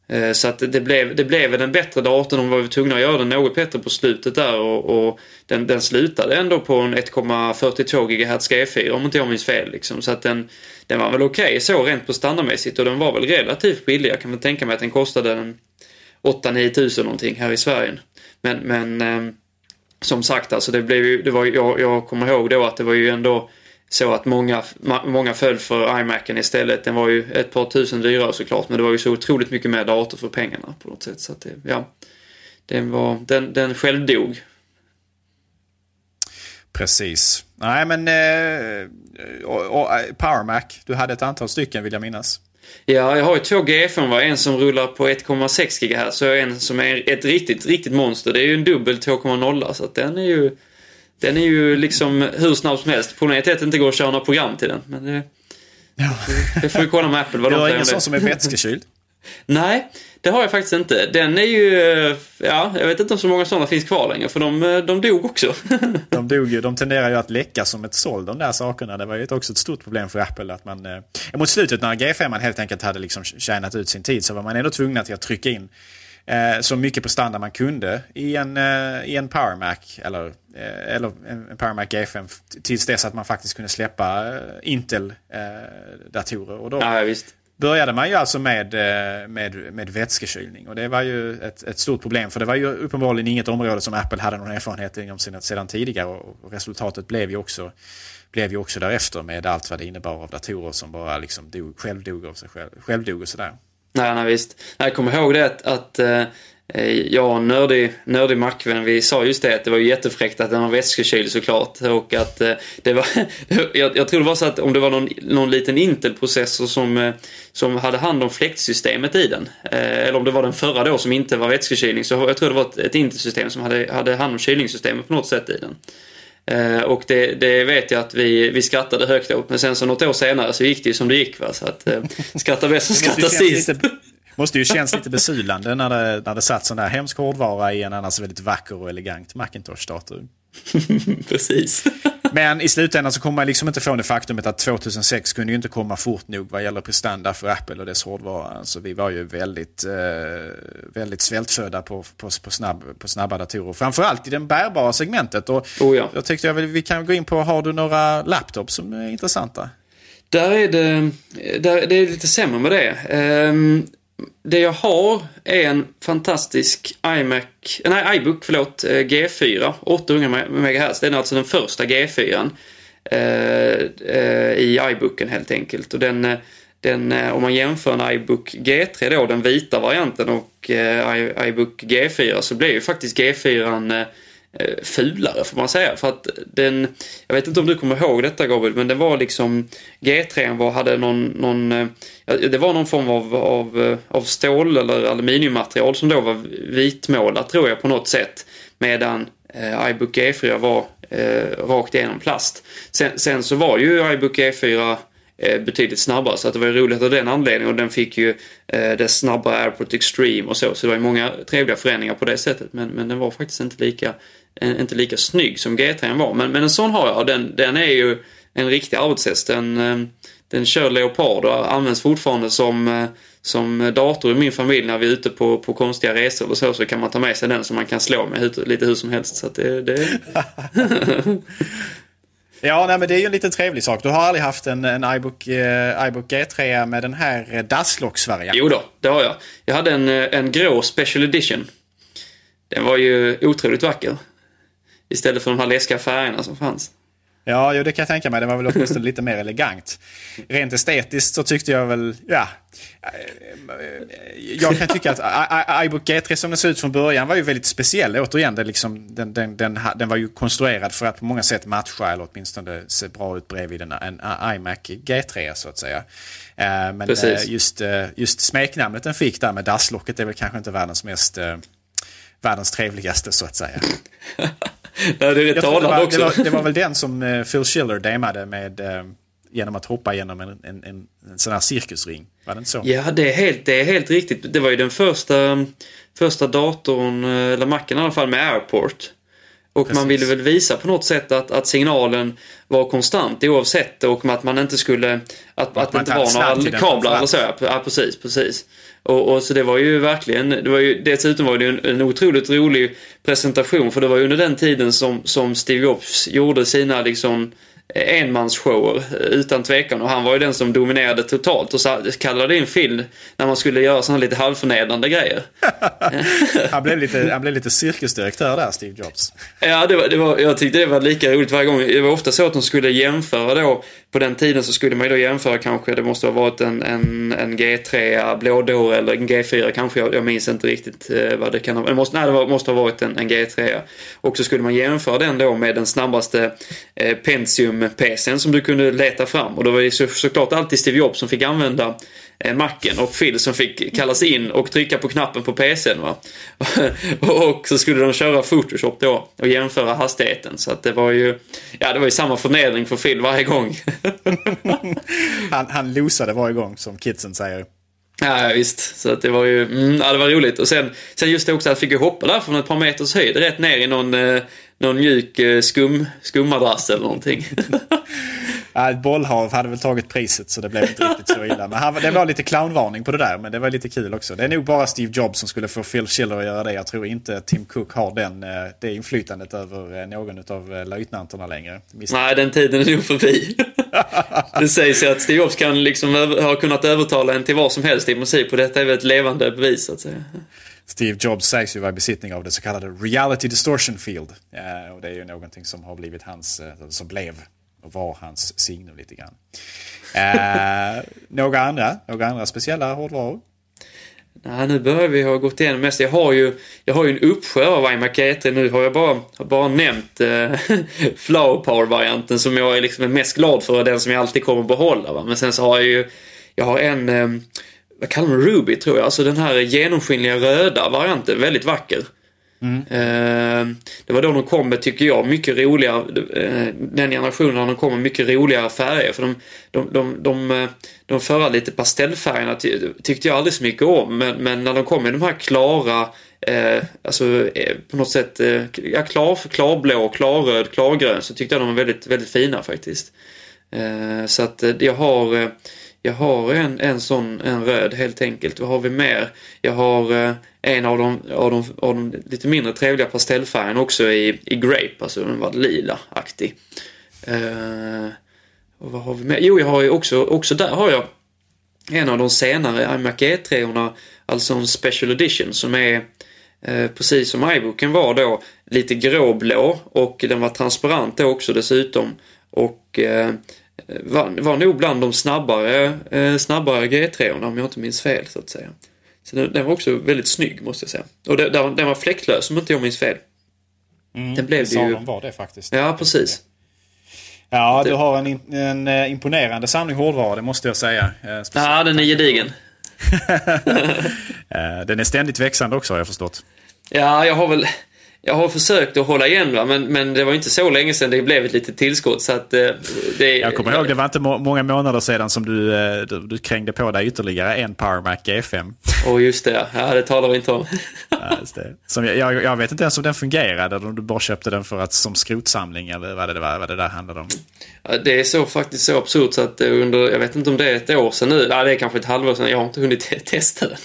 Eh, så att det blev, det blev en bättre dator. De var tvungna att göra den något bättre på slutet där och, och den, den slutade ändå på en 1,42 GHz G4 om inte jag minns fel. Liksom. Så att den, den var väl okej okay, så rent på standardmässigt och den var väl relativt billig. Jag kan väl tänka mig att den kostade 8-9 tusen någonting här i Sverige. Men, men eh, som sagt alltså det blev ju, det var, jag, jag kommer ihåg då att det var ju ändå så att många, många föll för iMacen istället. Den var ju ett par tusen dyrare såklart men det var ju så otroligt mycket mer dator för pengarna på något sätt. Så att det, ja, den, var, den, den självdog. Precis. Nej men eh, och, och, Power Mac, du hade ett antal stycken vill jag minnas. Ja, jag har ju två G5, va? en som rullar på 1,6 GHz och en som är ett riktigt, riktigt monster. Det är ju en dubbel 2,0 så att den är ju den är ju liksom hur snabb som helst. Problemet är att det inte går att köra några program till den. Men det, Ja. det får vi kolla med Apple vad Du de har säger ingen om sån det. som är vätskekyld? Nej, det har jag faktiskt inte. Den är ju... Ja, jag vet inte om så många sådana finns kvar längre för de, de dog också. De dog ju. De tenderar ju att läcka som ett såll de där sakerna. Det var ju också ett stort problem för Apple att man... Eh, mot slutet när G5 man helt enkelt hade liksom tjänat ut sin tid så var man ändå tvungna till att trycka in eh, så mycket på standard man kunde i en, eh, i en Power Mac eller, eh, eller en Power Mac G5 tills dess att man faktiskt kunde släppa Intel-datorer. och då ja, började man ju alltså med, med, med vätskekylning. Och det var ju ett, ett stort problem för det var ju uppenbarligen inget område som Apple hade någon erfarenhet inom sedan, sedan tidigare. Och, och resultatet blev ju, också, blev ju också därefter med allt vad det innebar av datorer som bara liksom dog, självdog av sig själv, självdog och sådär. Nej, nej visst. Nej, jag kommer ihåg det att, att eh, jag och en nördig, nördig Mac-vän, vi sa just det att det var ju jättefräckt att den var vätskekyld såklart. Och att eh, det var, jag, jag tror det var så att om det var någon, någon liten Intel-processor som, eh, som hade hand om fläktsystemet i den. Eh, eller om det var den förra då som inte var vätskekylning. Så jag tror det var ett, ett Intel-system som hade, hade hand om kylningssystemet på något sätt i den. Eh, och det, det vet jag att vi, vi skrattade högt åt. Men sen så något år senare så gick det ju som det gick. Va? Så att eh, skratta bäst som skrattar känns sist. lite, måste ju känns lite besylande när det, när det satt sån där hemsk hårdvara i en annars väldigt vacker och elegant Macintosh-dator. Precis. Men i slutändan så kommer man liksom inte från det faktumet att 2006 kunde ju inte komma fort nog vad gäller prestanda för Apple och dess hårdvara. Så vi var ju väldigt, eh, väldigt svältfödda på, på, på, snabb, på snabba datorer. Framförallt i det bärbara segmentet. Och Oh ja. Jag tyckte jag väl, vi kan gå in på, har du några laptops som är intressanta? Där är det, där, det är lite sämre med det. Ehm, det jag har är en fantastisk iMac, nej iBook, förlåt, G4, 800 MHz. Det är alltså den första G4 eh, eh, i iBooken helt enkelt. Och den, eh, den, eh, om man jämför en iBook G3 då, den vita varianten och eh, iBook G4 så blir ju faktiskt G4 eh, Eh, fulare får man säga. För att den, jag vet inte om du kommer ihåg detta Gabriel, men det var liksom G3 var, hade någon, någon eh, det var någon form av, av, eh, av stål eller aluminiummaterial som då var vitmålat tror jag på något sätt. Medan eh, iBook G4 var eh, rakt igenom plast. Sen, sen så var ju iBook G4 eh, betydligt snabbare så att det var ju roligt av den anledningen och den fick ju eh, det snabbare AirPort Extreme och så. Så det var ju många trevliga förändringar på det sättet men, men den var faktiskt inte lika, inte lika snygg som G3 var. Men, men en sån har jag den, den är ju en riktig arbetshäst. Den, eh, den kör Leopard och används fortfarande som, eh, som dator i min familj när vi är ute på, på konstiga resor eller så, så kan man ta med sig den som man kan slå med lite hur som helst. Så det, det, Ja, nej, men det är ju en liten trevlig sak. Du har aldrig haft en, en iBook, eh, iBook G3 med den här eh, Dasslocks-varianten? Jo då, det har jag. Jag hade en, en grå Special Edition. Den var ju otroligt vacker. Istället för de här läskiga färgerna som fanns. Ja, jo, det kan jag tänka mig. Den var väl åtminstone lite mer elegant. Rent estetiskt så tyckte jag väl, ja. Jag kan tycka att iBook G3 som den såg ut från början var ju väldigt speciell. Återigen, det liksom, den, den, den, den var ju konstruerad för att på många sätt matcha eller åtminstone se bra ut bredvid en, en iMac G3 så att säga. Eh, Men Precis. eh, just, eh, just smeknamnet den fick där med dasslocket är väl kanske inte världens mest världens trevligaste så att säga. Nej, det är det, talande var, också. det, var, det var väl den som eh, Phil Schiller demade med eh, genom att hoppa genom en, en, en, en sån här cirkusring. Var det inte så? Ja, det är, helt, det är helt riktigt. Det var ju den första, första datorn, eh, eller macken i alla fall, med Airport. Och man Precis. ville väl visa på något sätt att, att signalen var konstant oavsett och att man inte skulle... Att, att, det man inte var några kablar eller så. Ja, precis, precis. Och, och så det var ju verkligen, det var ju, dessutom var det ju en, en otroligt rolig presentation för det var ju under den tiden som, som Steve Jobs gjorde sina liksom enmansshower utan tvekan och han var ju den som dominerade totalt och så kallade in Phil när man skulle göra sådana lite halvförnedrande grejer. Han, blev lite, han blev lite cirkusdirektör där, Steve Jobs. Ja, det var, det var, jag tyckte det var lika roligt varje gång. Det var ofta så att de skulle jämföra då. På den tiden så skulle man ju då jämföra kanske, det måste ha varit en, en, en G3 blådår eller en G4 kanske. Jag, jag minns inte riktigt eh, vad det kan ha varit. Nej, det var, måste ha varit en, en G3. Och så skulle man jämföra den då med den snabbaste eh, Pentium-PCn som du kunde leta fram. Och då var det så, såklart alltid Steve Jobs som fick använda eh, macken och Phil som fick kallas in och trycka på knappen på PCn. Va? och så skulle de köra Photoshop då och jämföra hastigheten. Så att det var ju, ja det var ju samma förnedring för Phil varje gång. han, han losade varje gång som kidsen säger. Ja, visst. Så att det var ju, mm, ja, det var roligt. Och sen, sen just det också att jag fick ju hoppa där från ett par meters höjd rätt ner i någon, eh, någon mjuk eh, skum, skummadrass eller någonting. Ja, bollhav hade väl tagit priset så det blev inte riktigt så illa. Men han, det var lite clownvarning på det där, men det var lite kul också. Det är nog bara Steve Jobs som skulle få Phil Schiller att göra det. Jag tror inte Tim Cook har den, eh, det inflytandet över eh, någon av löjtnanterna längre. Nej, den tiden är nog förbi. det sägs ju att Steve Jobs kan liksom ha kunnat övertala en till vad som helst i musik och detta är väl ett levande bevis att säga. Steve Jobs sägs ju vara i besittning av det så kallade reality distortion field. Eh, och det är ju någonting som har blivit hans, eh, som blev och var hans signum lite grann. Eh, några, andra, några andra speciella hårdvaror? Nej, nu börjar vi ha gått igenom mest. Jag har ju, jag har ju en uppsjö av iMac E3 nu. Har jag bara, bara nämnt eh, Flower Power-varianten som jag är liksom mest glad för och den som jag alltid kommer behålla. Va? Men sen så har jag ju, jag har en, eh, vad kallar man Ruby tror jag, alltså den här genomskinliga röda varianten, väldigt vacker. Mm. Eh, det var då de kom med, tycker jag, mycket roliga, eh, den generationen de kom med mycket roligare färger. För de, de, de, de, eh, de förra lite pastellfärgerna tyckte jag aldrig så mycket om. Men, men när de kom med de här klara, eh, alltså på något sätt, ja, klar, klarblå, klarröd, klargrön så tyckte jag de var väldigt, väldigt fina faktiskt. Så att jag har jag har en, en sån, en röd helt enkelt. Vad har vi mer? Jag har eh, en av de, av, de, av de lite mindre trevliga pastellfärgerna också i, i Grape, alltså den var lila-aktig. Eh, och vad har vi mer? Jo, jag har ju också, också där har jag en av de senare iMac E3orna, alltså en Special Edition som är eh, precis som iBooken var då, lite gråblå och den var transparent då också dessutom. Och eh, var, var nog bland de snabbare, eh, snabbare G3 om jag inte minns fel så att säga. Så den, den var också väldigt snygg måste jag säga. Och den, den var fläktlös om inte jag minns fel. Mm, den blev det ju... var det faktiskt. Ja, precis. Ja, du har en, en, en imponerande samling hårdvara, det måste jag säga. Eh, ja, den är gedigen. Eh, den är ständigt växande också har jag förstått. Ja, jag har väl jag har försökt att hålla igen va? Men, men det var inte så länge sedan det blev ett litet tillskott. Så att, eh, det, jag kommer ihåg, det var inte må många månader sedan som du, eh, du, du krängde på dig ytterligare en Power Mac G5. Åh, oh, just det. Ja, det talar vi inte om. ja, det. Som jag, jag, jag, vet inte ens om den fungerade, eller om du bara köpte den för att, som skrotsamling, eller vad det, vad det där handlade om. Ja, det är så faktiskt så absurt så att under, jag vet inte om det är ett år sedan nu, ja, det är kanske ett halvår sedan, jag har inte hunnit testa den.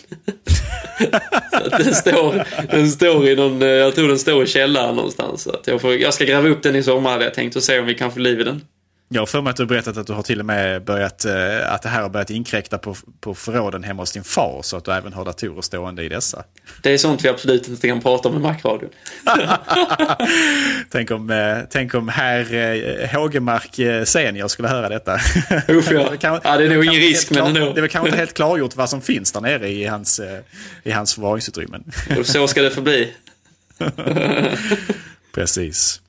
den, står, den står i någon, jag tror den står i källaren någonstans. Så att jag, får, jag ska gräva upp den i sommar hade jag tänkt och se om vi kan få liv i den. Jag har för mig att du har berättat att du har till och med börjat, eh, att det här har börjat inkräkta på, på förråden hemma hos din far så att du även har datorer stående i dessa. Det är sånt vi absolut inte kan prata om i Macradion. tänk, om, eh, tänk om herr eh, Hågemark senior skulle höra detta. Uff ja. kan, ja, det är nog ingen risk men ändå. Det är väl kanske inte helt klargjort vad som finns där nere i hans, i hans förvaringsutrymmen. så ska det förbli. Precis.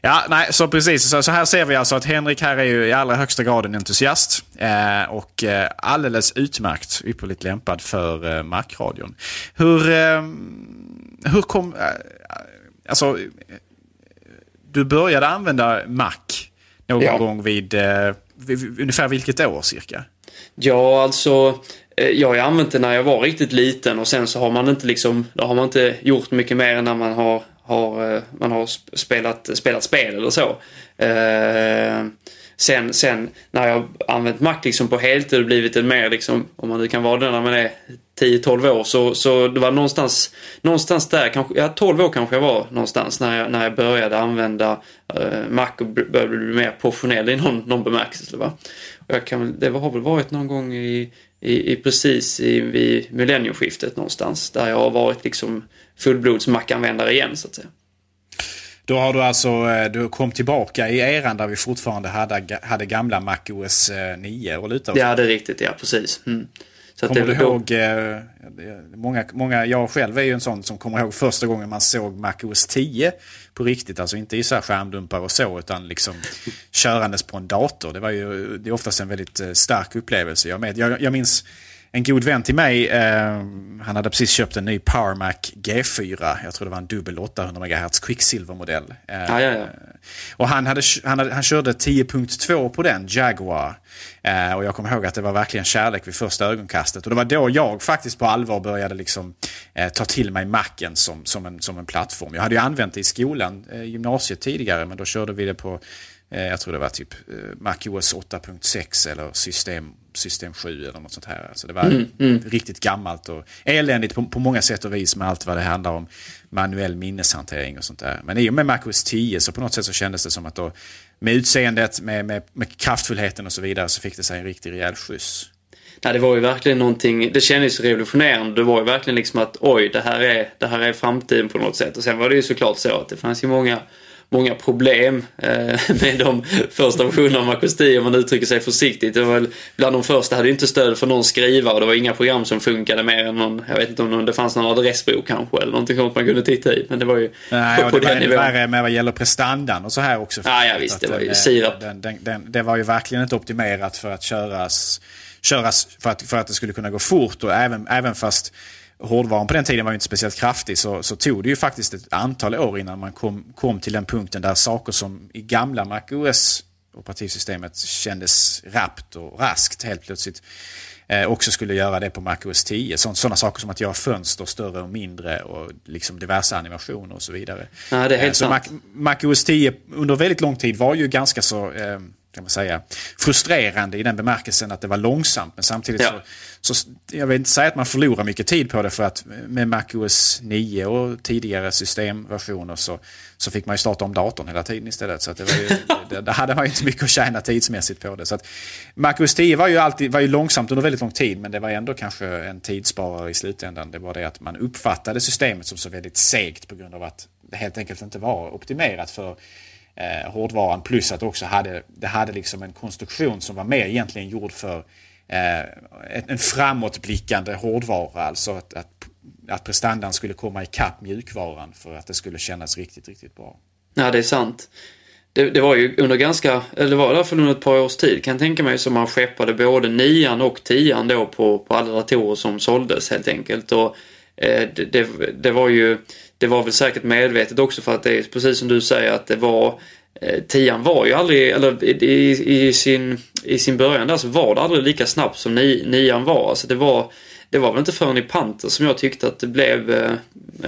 Ja, nej, så precis. Så, så, här ser vi alltså att Henrik här är ju i allra högsta grad en entusiast. Eh, och eh, alldeles utmärkt ypperligt lämpad för eh, Mac-radion. Hur, eh, hur kom... Eh, alltså, du började använda Mac någon ja. gång vid, eh, vid, ungefär vilket år cirka? Ja, alltså Eh, jag har använt det när jag var riktigt liten och sen så har man inte liksom, då har man inte gjort mycket mer än när man har har, eh, man har spelat, spelat spel eller så. Eh, sen, sen när jag använt Mac liksom på heltid och blivit en mer, liksom, om man nu kan vara det när man är 10-12 år, så, så det var någonstans, någonstans där, kanske, ja 12 år kanske jag var någonstans när jag, när jag började använda eh, Mac och började bli mer professionell i någon, någon bemärkelse. Va? Och jag kan, det har väl varit någon gång i, i, i precis i, vid millennieskiftet någonstans där jag har varit liksom fullblods Mac-användare igen så att säga. Då har du alltså, eh, du kom tillbaka i eran där vi fortfarande hade, hade gamla Mac OS 9 och luta Ja, det är riktigt. Ja, precis. Mm. Så kommer du ihåg, eh, många, många, jag själv är ju en sån som kommer ihåg första gången man såg Mac OS 10 på riktigt. Alltså inte i så här skärmdumpar och så, utan liksom körandes på en dator. Det var ju det är oftast en väldigt eh, stark upplevelse. Jag, med, jag, jag minns en god vän till mig, eh, han hade precis köpt en ny Power Mac G4. Jag tror det var en dubbel 800 MHz Quicksilver-modell. Eh, ja, ja, ja. Och han, hade, han, hade, han körde 10.2 på den, Jaguar. Eh, och jag kommer ihåg att det var verkligen kärlek vid första ögonkastet. Och det var då jag faktiskt på allvar började liksom, eh, ta till mig Macen som, som, en, som en plattform. Jag hade ju använt det i skolan, eh, gymnasiet tidigare, men då körde vi det på jag tror det var typ eh, MacOS 8.6 eller system, system 7 eller något sånt här. Alltså det var mm, mm. riktigt gammalt och eländigt på, på många sätt och vis med allt vad det handlar om manuell minneshantering och sånt där. Men i och med MacOS 10 så på något sätt så kändes det som att då med utseendet, med, med, med kraftfullheten och så vidare så fick det sig en riktig rejäl skjuts. Nej, det var ju verkligen någonting, det kändes revolutionerande. Det var ju verkligen liksom att oj, det här är, det här är framtiden på något sätt. Och sen var det ju såklart så att det fanns ju många många problem eh, med de första versionerna av 10 om man uttrycker sig försiktigt. Det var väl, bland de första hade inte stöd för någon skrivare och det var inga program som funkade mer än någon, jag vet inte om det fanns någon adressbok kanske eller någonting sånt man kunde titta i. Men det var ju Nej, på, på det den nivån. värre med vad gäller prestandan och så här också. Ja, ja visst, det var ju sirap. Den, den, den, det var ju verkligen inte optimerat för att köras, köras för, att, för att det skulle kunna gå fort och även, även fast hårdvaran på den tiden var ju inte speciellt kraftig så, så tog det ju faktiskt ett antal år innan man kom, kom till den punkten där saker som i gamla MacOS operativsystemet kändes rappt och raskt helt plötsligt eh, också skulle göra det på MacOS 10. Sådana saker som att göra fönster större och mindre och liksom diverse animationer och så vidare. Ja, det är helt eh, så Mac, MacOS 10 under väldigt lång tid var ju ganska så eh, kan man säga, frustrerande i den bemärkelsen att det var långsamt. Men samtidigt ja. så, så, jag vill inte säga att man förlorar mycket tid på det för att med MacOS 9 och tidigare systemversioner så, så fick man ju starta om datorn hela tiden istället. Så det, ju, det, det hade man ju inte mycket att tjäna tidsmässigt på det. Så att MacOS 10 var ju, alltid, var ju långsamt under väldigt lång tid men det var ändå kanske en tidssparare i slutändan. Det var det att man uppfattade systemet som så väldigt segt på grund av att det helt enkelt inte var optimerat för eh, hårdvaran. Plus att det också hade, det hade liksom en konstruktion som var mer egentligen gjord för eh, en framåtblickande hårdvara. Alltså att, att, att prestandan skulle komma ikapp mjukvaran för att det skulle kännas riktigt, riktigt bra. Ja, det är sant. Det, det, var ju under ganska, eller det var i alla fall under ett par års tid kan jag tänka mig som man skeppade både nian och tian då på, på alla datorer som såldes helt enkelt. Och eh, det, det, det, var ju det var väl säkert medvetet också för att det är precis som du säger att det var eh, Tian var ju aldrig, eller i, i, sin, i sin början där så var det aldrig lika snabbt som ni, nian var. Alltså det var det var väl inte förrän i Panter som jag tyckte att det blev, eh,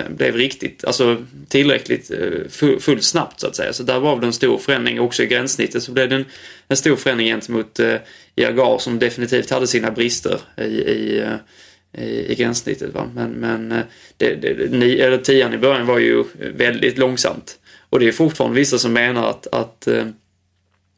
blev riktigt, alltså tillräckligt eh, fullt snabbt så att säga. Så där var väl en stor förändring. Också i gränssnittet så blev det en, en stor förändring gentemot eh, som definitivt hade sina brister i, i eh, i, i gränssnittet. Va? Men, men eh, det, det, ni, eller tian i början var ju väldigt långsamt. Och det är fortfarande vissa som menar att, att, eh,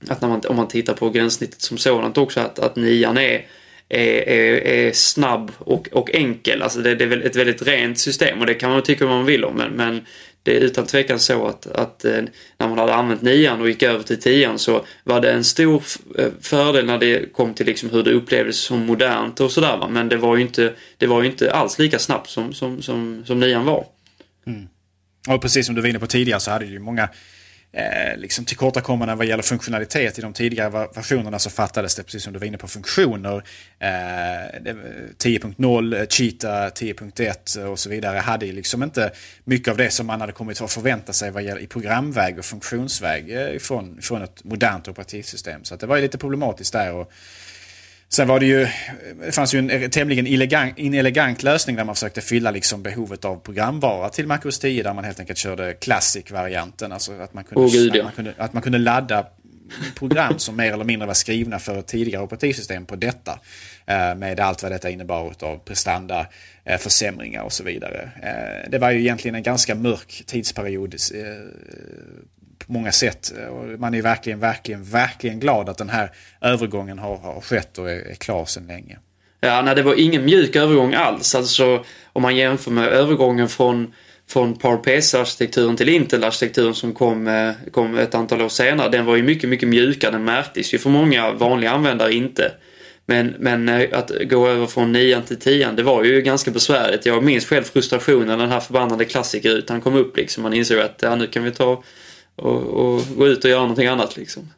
att när man, om man tittar på gränssnittet som sådant också, att, att nian är, är, är, är snabb och, och enkel. Alltså det, det är ett väldigt rent system och det kan man tycka vad man vill om. Men, men det är utan tvekan så att, att eh, när man hade använt nian och gick över till tian så var det en stor eh, fördel när det kom till liksom hur det upplevdes som modernt och sådär. Men det var ju inte, det var ju inte alls lika snabbt som, som, som, som nian var. Mm. Och precis som du var inne på tidigare så hade det ju många eh, liksom tillkortakommanden vad gäller funktionalitet. I de tidigare versionerna så fattades det, precis som du var inne på, funktioner. Eh, 10.0, eh, Cheetah 10.1 eh, och så vidare hade ju liksom inte mycket av det som man hade kommit att förvänta sig vad gäller i programväg och funktionsväg eh, från, från ett modernt operativsystem. Så det var ju lite problematiskt där. Och, Sen var det ju, det fanns ju en tämligen inelegant lösning där man försökte fylla liksom behovet av programvara till MacOS 10 där man helt enkelt körde Classic-varianten. Alltså att man, kunde, oh, Gud, ja. att, man kunde, att man kunde ladda program som mer eller mindre var skrivna för ett tidigare operativsystem på detta. Eh, med allt vad detta innebar av prestanda, eh, försämringar och så vidare. Eh, det var ju egentligen en ganska mörk tidsperiod på många sätt. Man är verkligen, verkligen, verkligen glad att den här övergången har, har skett och är, är klar sedan länge. Ja, nej, det var ingen mjuk övergång alls. Alltså om man jämför med övergången från från PowerPC-arkitekturen till Intel-arkitekturen som kom, eh, kom ett antal år senare. Den var ju mycket, mycket mjukare. Den märktes ju för många vanliga användare inte. Men, men eh, att gå över från 9 till 10 det var ju ganska besvärligt. Jag minns själv frustrationen när den här förbannade klassikerrutan kom upp liksom. Man insåg att ja, nu kan vi ta och, och gå ut och göra någonting annat liksom.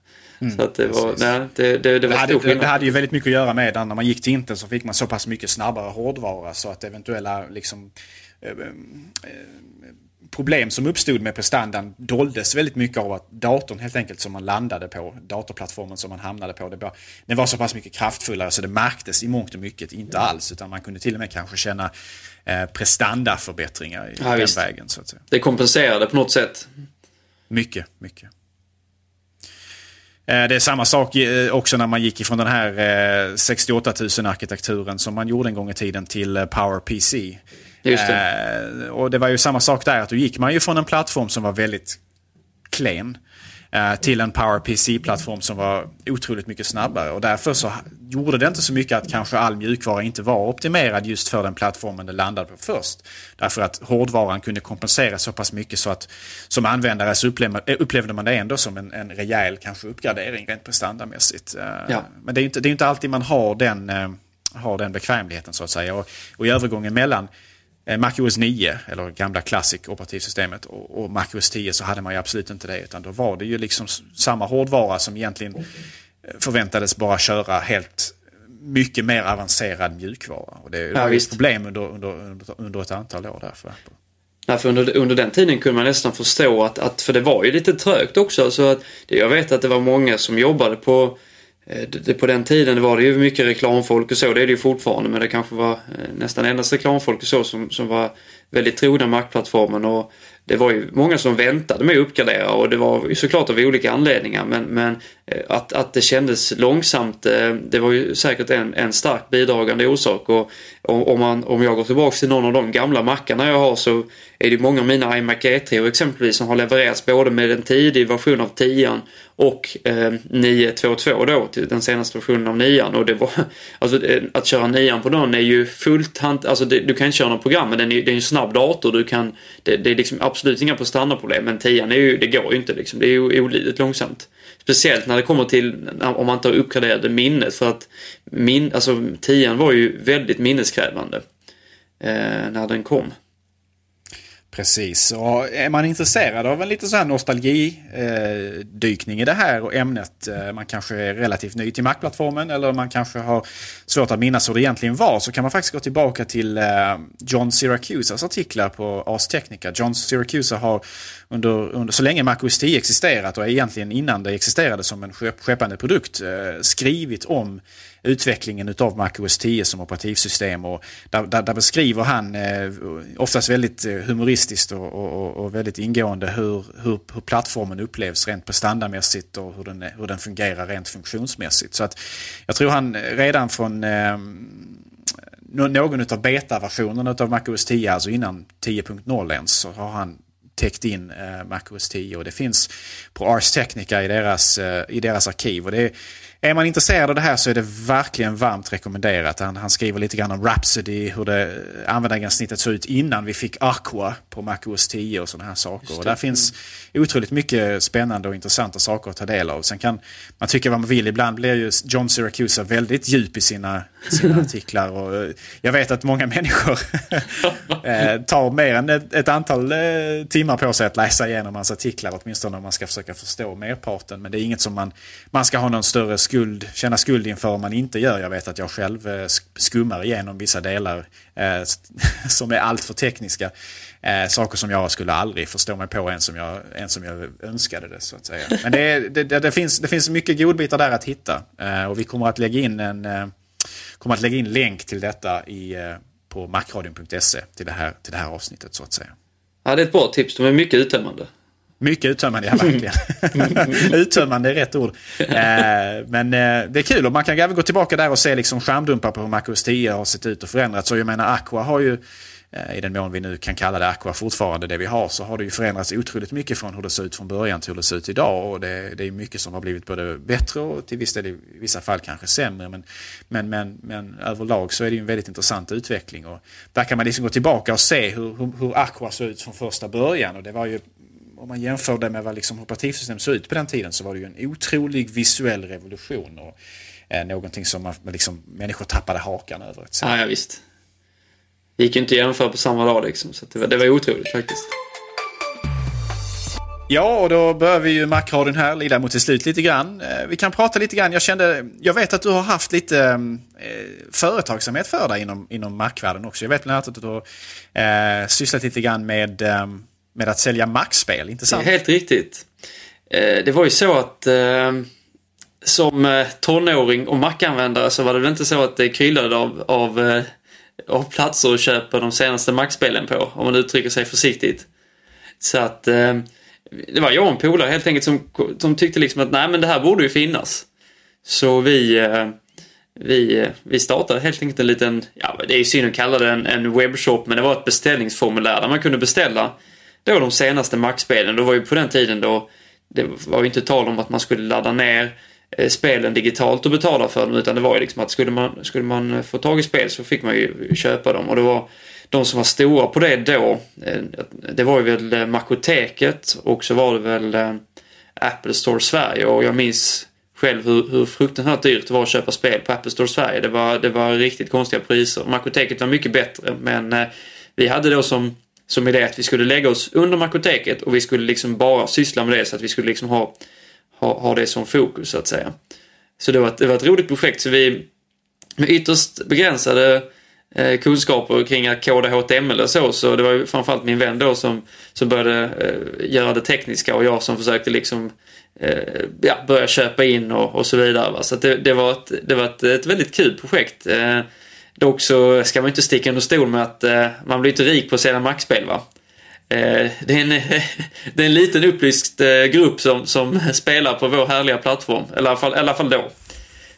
så att det var, nej, det, det, det var Det hade, stor skillnad. det hade ju väldigt mycket att göra med när man gick till Intel så fick man så pass mycket snabbare hårdvara så att eventuella liksom, eh, eh, problem som uppstod med prestandan doldes väldigt mycket av att datorn helt enkelt som man landade på, datorplattformen som man hamnade på, det var, den var så pass mycket kraftfullare så det märktes i mångt och mycket inte alls utan man kunde till och med kanske känna eh, prestandaförbättringar i Ja, den visst. vägen. Så att säga. Det kompenserade på något sätt. Mycket, mycket. Eh, Det är samma sak eh, också när man gick ifrån den här eh, 68 000-arkitekturen som man gjorde en gång i tiden till PowerPC. Just det. Och det var ju samma sak där, att då gick man ju från en plattform som var väldigt klen till en PowerPC-plattform som var otroligt mycket snabbare. Och därför så gjorde det inte så mycket att kanske all mjukvara inte var optimerad just för den plattformen det landade på först. Därför att hårdvaran kunde kompensera så pass mycket så att som användare så upplevde, eh, man det ändå som en, en rejäl kanske uppgradering rent prestandamässigt. Eh, Ja. Men det är ju inte, det är inte alltid man har den, eh, har den bekvämligheten så att säga. Och, och i övergången mellan eh, Mac OS 9, eller gamla Classic operativsystemet, och, och Mac OS 10 så hade man ju absolut inte det. Utan då var det ju liksom samma hårdvara som egentligen eh, förväntades bara köra helt mycket mer avancerad mjukvara. Och det, det Ja, ett problem under, under, under, ett antal år därför. Nej, för under, under den tiden kunde man nästan förstå att, att för det var ju lite trögt också. Så att, jag vet att det var många som jobbade på Eh, det, på den tiden var det ju mycket reklamfolk och så, det är det ju fortfarande, men det kanske var eh, nästan endast reklamfolk och så som, som var väldigt trogna mackplattformen. och det var ju många som väntade med att uppgradera och det var ju såklart av olika anledningar men, men eh, att, att det kändes långsamt det var ju säkert en, en stark bidragande orsak och om, man, om jag går tillbaks till någon av de gamla mackarna jag har så är det ju många av mina iMac E3 exempelvis som har levererats både med en tidig version av 10 och eh, 922 då till den senaste versionen av 9 och det var alltså att köra 9 på den är ju fullt hand, alltså det, du kan inte köra något program men den är, det är en snabb dator du kan det, det är liksom absolut inga prestandaproblem men 10 är ju, det går ju inte liksom det är ju olidligt långsamt. Speciellt när det kommer till om man inte har uppgraderat minnet för att min, alltså 10 var ju väldigt minneskrävande eh, när den kom. Precis, och är man intresserad av en lite så här nostalgidykning i det här och ämnet, eh, man kanske är relativt ny till Mac-plattformen eller man kanske har svårt att minnas hur det egentligen var, så kan man faktiskt gå tillbaka till eh, John Syracusas artiklar på Ars Technica. John Syracusa har under, under så länge Mac OS 10 existerat och egentligen innan det existerade som en skeppande produkt eh, skrivit om utvecklingen utav Mac OS 10 som operativsystem. Och där, där, där beskriver han eh, oftast väldigt eh, humoristiskt och, och, och väldigt ingående hur, hur, hur plattformen upplevs rent prestandamässigt och hur den, hur den fungerar rent funktionsmässigt. Så att jag tror han eh, redan från eh, någon av betaversionerna av Mac OS 10, alltså innan 10.0 ens, så har han täckt in eh, Mac OS 10 och det finns på Ars Technica i deras, eh, i deras arkiv. Och det är, är man intresserad av det här så är det verkligen varmt rekommenderat. Han, han skriver lite grann om Rhapsody, hur det användargränssnittet såg ut innan vi fick Aqua på Mac OS 10 och sådana här saker. Och där finns otroligt mycket spännande och intressanta saker att ta del av. Sen kan man tycka vad man vill. Ibland blir ju John Syracuse väldigt djup i sina, sina artiklar. Och eh, jag vet att många människor eh, tar mer än ett, ett antal eh, timmar på sig att läsa igenom hans artiklar. Åtminstone om man ska försöka förstå merparten. Men det är inget som man, man ska ha någon större skuld, känna skuld inför om man inte gör. Jag vet att jag själv eh, skummar igenom vissa delar eh, som är alltför tekniska. Eh, saker som jag skulle aldrig förstå mig på ens som jag, ens som jag önskade det så att säga. Men det, det, det, det, finns, det finns mycket godbitar där att hitta. Eh, och vi kommer att lägga in en eh, kommer att lägga in länk till detta i, eh, på macradion.se till det, här, till det här avsnittet så att säga. Ja, det är ett bra tips. De är mycket uttömmande. Mycket uttömmande, ja verkligen. uttömmande är rätt ord. Eh, men eh, det är kul och man kan även gå tillbaka där och se liksom skärmdumpar på hur Mac OS 10 har sett ut och förändrats. Så jag menar Aqua har ju, eh, i den mån vi nu kan kalla det Aqua fortfarande det vi har, så har det ju förändrats otroligt mycket från hur det såg ut från början till hur det ser ut idag. Och det, det är mycket som har blivit både bättre och till viss del i vissa fall kanske sämre. Men, men, men, men överlag så är det ju en väldigt intressant utveckling. Och där kan man liksom gå tillbaka och se hur, hur, hur Aqua såg ut från första början. Och det var ju om man jämför det med vad liksom operativsystem såg ut på den tiden så var det ju en otrolig visuell revolution. Och, eh, någonting som man, liksom, människor tappade hakan över. Ett Ja, ja, visst. Det gick ju inte att jämföra på samma dag liksom. Så det, var, det var otroligt faktiskt. Ja, och då börjar vi ju Macradion här lida mot till slut lite grann. Eh, Vi kan prata lite grann. Jag kände, jag vet att du har haft lite eh, företagsamhet för dig inom, inom Mac-världen också. Jag vet bland annat att du har eh, sysslat lite grann med, eh, med att sälja Mac-spel, inte sant? Helt riktigt. Eh, det var ju så att eh, som eh, tonåring och Mac-användare så var det väl inte så att det kryllade av, av, av platser att köpa de senaste Mac-spelen på, om man uttrycker sig försiktigt. Så att det var jag och en polare helt enkelt som, som tyckte liksom att nej men det här borde ju finnas. Så vi, vi, vi startade helt enkelt en liten, ja det är ju synd att kalla det en, en webbshop, men det var ett beställningsformulär där man kunde beställa då de senaste Mac-spelen. Det var ju på den tiden då det var ju inte tal om att man skulle ladda ner eh, spelen digitalt och betala för dem utan det var ju liksom att skulle man, skulle man eh, få tag i spel så fick man ju köpa dem och det var de som var stora på det då, eh, det var ju väl eh, Makoteket och så var det väl Apple Store Sverige och jag minns själv hur, hur fruktansvärt dyrt det var att köpa spel på Apple Store Sverige. Det var, det var riktigt konstiga priser. Makoteket var mycket bättre men vi hade då som, som idé att vi skulle lägga oss under Makoteket och vi skulle liksom bara syssla med det så att vi skulle liksom ha, ha, ha det som fokus så att säga. Så det var, ett- det var ett roligt projekt så vi med ytterst begränsade eh, kunskaper kring att koda HTML och så, så det var ju framförallt min vän då som, som började eh, göra det tekniska och jag som försökte liksom eh, ja, börja köpa in och, och så vidare. Va? Så att det, det var, ett, det var ett, ett väldigt kul projekt. Eh, Dock så ska man inte sticka under stol med att eh, man blir inte rik på att sälja Mac-spel. Va? Eh, det, är en, det är en liten upplyst eh, grupp som, som spelar på vår härliga plattform, eller i alla fall, i alla fall då.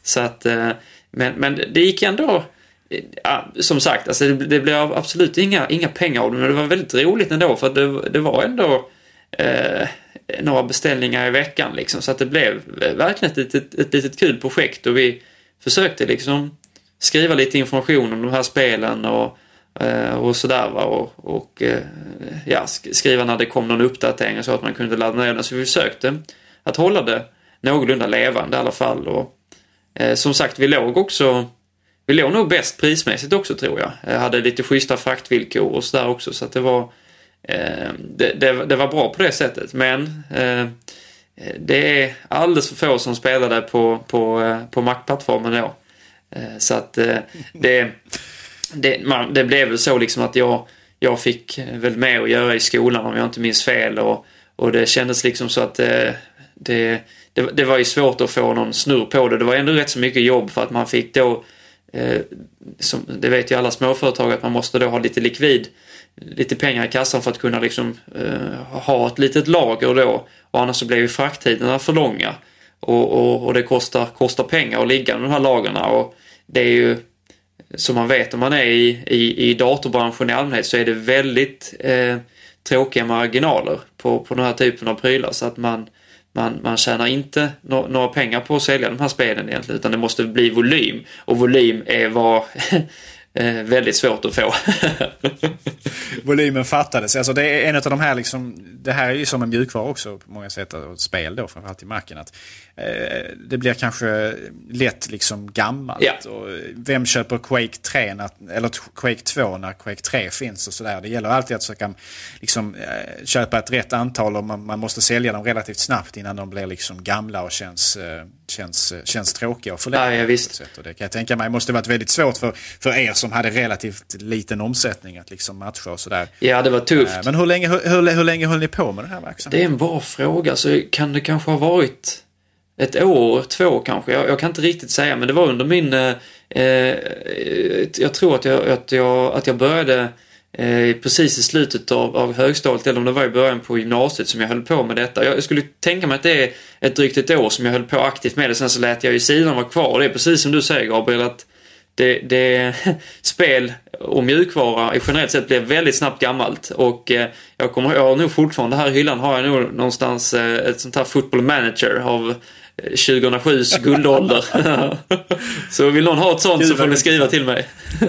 Så att, eh, men, men det gick ändå, eh, ja, som sagt, alltså det, det blev absolut inga, inga pengar av det, men det var väldigt roligt ändå för att det, det var ändå eh, några beställningar i veckan liksom. Så att det blev eh, verkligen ett, ett, ett litet kul projekt och vi försökte liksom skriva lite information om de här spelen och, eh, och sådär va. Och, och eh, ja, skriva när det kom någon uppdatering så att man kunde ladda ner den. Så vi försökte att hålla det någorlunda levande i alla fall. Och, eh, som sagt, vi låg också vi låg nog bäst prismässigt också tror jag. Jag hade lite schyssta fraktvillkor och sådär också så att det var eh, det, det, det var bra på det sättet men eh, det är alldeles för få som spelade på, på, på Mac-plattformen då. Eh, så att eh, det, det, man, det blev väl så liksom att jag, jag fick väl med att göra i skolan om jag inte minns fel och, och det kändes liksom så att eh, det, det, det var ju svårt att få någon snurr på det. Det var ändå rätt så mycket jobb för att man fick då eh, som, det vet ju alla småföretag att man måste då ha lite likvid, lite pengar i kassan för att kunna liksom eh, ha ett litet lager då. Och annars så blev ju frakttiderna för långa. Och, och, och det kostar, kostar pengar att ligga med de här lagren och det är ju som man vet om man är i, i, i datorbranschen i allmänhet så är det väldigt eh, tråkiga marginaler på, på den här typen av prylar så att man, man, man tjänar inte no, några pengar på att sälja de här spelen egentligen utan det måste bli volym och volym är vad eh, väldigt svårt att få. Volymen fattades. Alltså det är en av de här liksom, det här är ju som en mjukvara också på många sätt, och ett spel då framförallt i marken. Att, det blir kanske lätt liksom gammalt. Ja. Och vem köper Quake 3, när, eller Quake 2 när Quake 3 finns och sådär. Det gäller alltid att försöka liksom, eh, köpa ett rätt antal och man, man måste sälja dem relativt snabbt innan de blir liksom gamla och känns, eh, känns, eh, känns tråkiga och förlänga. Ja, ja, visst. Och det kan jag tänka mig måste varit väldigt svårt för, för er som hade relativt liten omsättning att liksom matcha och sådär. Ja, det var tufft. Eh, Men hur länge, hur, hur, hur länge höll ni på med den här verksamheten? Det är en bra fråga. Så kan det kanske ha varit ett år, två kanske. Jag, jag kan inte riktigt säga, men det var under min... Eh, eh, jag tror att jag, att jag, att jag började eh, precis i slutet av, av högstadiet, eller om det var i början på gymnasiet som jag höll på med detta. Jag skulle tänka mig att det är ett drygt ett år som jag höll på aktivt med det. Sen så lät jag ju sidan vara kvar. Det är precis som du säger Gabriel, att det, det, spel och mjukvara generellt sett blir väldigt snabbt gammalt. Och eh, jag kommer jag har nog fortfarande här i hyllan har jag nog någonstans eh, ett sånt här football manager av 2007s guldålder. Så vill någon ha ett sånt så får ni skriva till mig.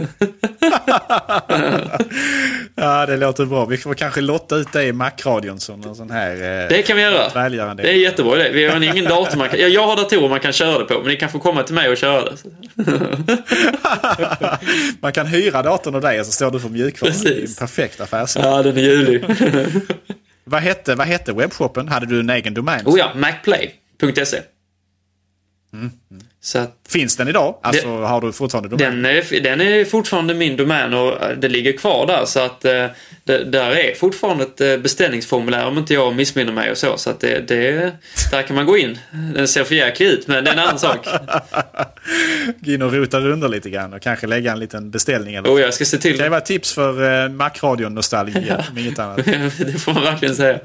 Ja, det låter bra. Vi får kanske lotta ut det i Mac-radion som någon sån här... Eh, Det kan vi göra. Välgörande. Det är jättebra idé. Vi har ingen dator man kan... ja, Jag har datorer man kan köra det på, men ni kan få komma till mig och köra det. Man kan hyra datorn av dig och så står du för mjukvara. Precis. Det är en perfekt affärsidé. Ja, den är ljuvlig. Vad hette, vad hette webbshoppen? Hade du en egen domän? Oh ja, macplay.se. Mm. Så att Finns den idag? Alltså har du fortfarande domän? den är, den är fortfarande min domän och eh, det ligger kvar där. Så att eh, det, där är fortfarande ett eh, beställningsformulär om inte jag missminner mig och så. Så att det, det, där kan man gå in. Den ser för jäklig ut men det är en annan sak. Gå in och rota runt lite grann och kanske lägga en liten beställning. Eller Och jag ska se till. Det kan vara ett tips för Macradion-nostalgi, om inget annat. det får man verkligen säga.